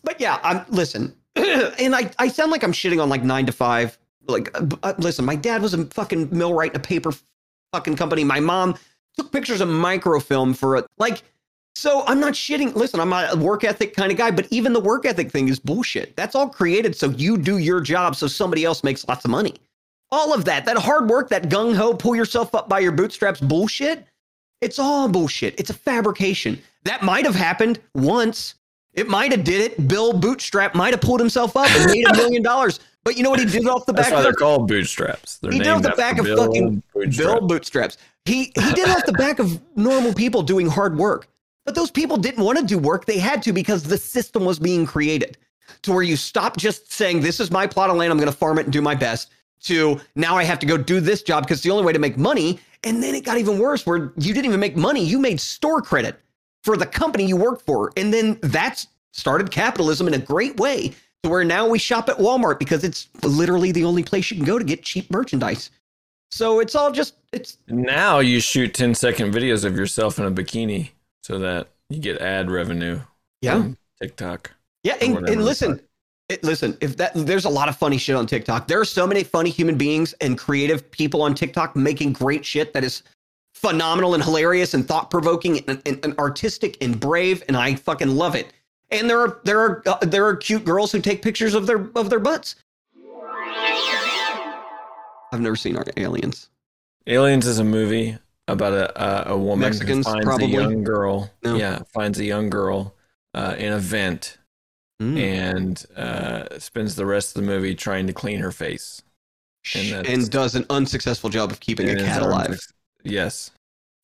but yeah, I'm listen, and I I sound like I'm shitting on like nine to five. Like, uh, uh, listen, my dad was a fucking millwright in a paper fucking company. My mom took pictures of microfilm for a Like, so I'm not shitting. Listen, I'm a work ethic kind of guy, but even the work ethic thing is bullshit. That's all created so you do your job so somebody else makes lots of money. All of that, that hard work, that gung ho, pull yourself up by your bootstraps bullshit. It's all bullshit. It's a fabrication. That might have happened once. It might have did it. Bill Bootstrap might have pulled himself up and made a million dollars. But you know what he did off the back? That's why of they're called bootstraps. They're He did off the back of Bill fucking Bootstrap. Bill Bootstraps. He he did off the back of normal people doing hard work. But those people didn't want to do work. They had to because the system was being created to where you stop just saying, This is my plot of land. I'm going to farm it and do my best. To now I have to go do this job because it's the only way to make money. And then it got even worse where you didn't even make money. You made store credit for the company you worked for. And then that's started capitalism in a great way to where now we shop at Walmart because it's literally the only place you can go to get cheap merchandise. So it's all just it's Now you shoot 10 second videos of yourself in a bikini so that you get ad revenue. Yeah. TikTok. Yeah, and, and listen. It, listen. If that there's a lot of funny shit on TikTok. There are so many funny human beings and creative people on TikTok making great shit that is phenomenal and hilarious and thought provoking and, and, and artistic and brave, and I fucking love it. And there are there are uh, there are cute girls who take pictures of their of their butts. I've never seen our aliens. Aliens is a movie about a a, a woman Mexicans, who finds probably. a young girl. No. Yeah, finds a young girl uh, in a vent Mm. and uh, spends the rest of the movie trying to clean her face. and and, does an unsuccessful job of keeping a cat alive. unsuc- Yes.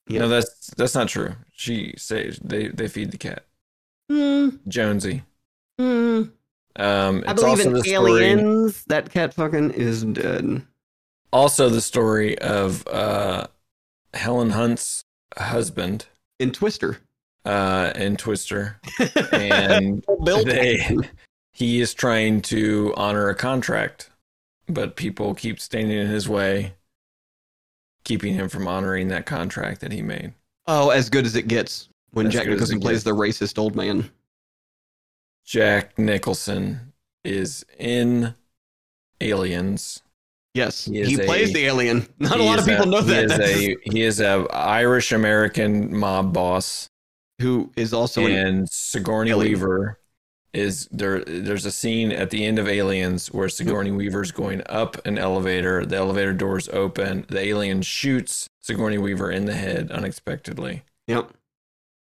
Yeah. No, that's that's not true. She says they they feed the cat. Mm, Jonesy. mm. Um, I believe also in the story. aliens. That cat fucking is dead. Also, the story of uh, Helen Hunt's husband In Twister. Uh, in Twister, and Bill they, he is trying to honor a contract, but people keep standing in his way, keeping him from honoring that contract that he made. Oh, as good as it gets when As Jack Nicholson plays gets. the racist old man. Jack Nicholson is in Aliens. Yes, He he, is a- plays the alien. Not a lot of people know that. he. Is a, he is a Irish American mob boss, who is also an and Sigourney Alien. Weaver is there. There's a scene at the end of Aliens where Sigourney Weaver's going up an elevator. The elevator doors open. The alien shoots Sigourney Weaver in the head unexpectedly, Yep.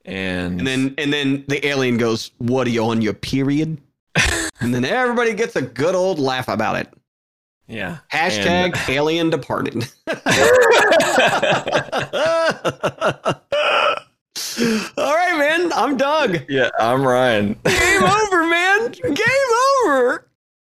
and, And then and then the alien goes, "What are you on your period?" and then everybody gets a good old laugh about it. yeah, Hashtag alien departed. All right, man. I'm Doug. yeah. I'm Ryan. Game over, man. Game over.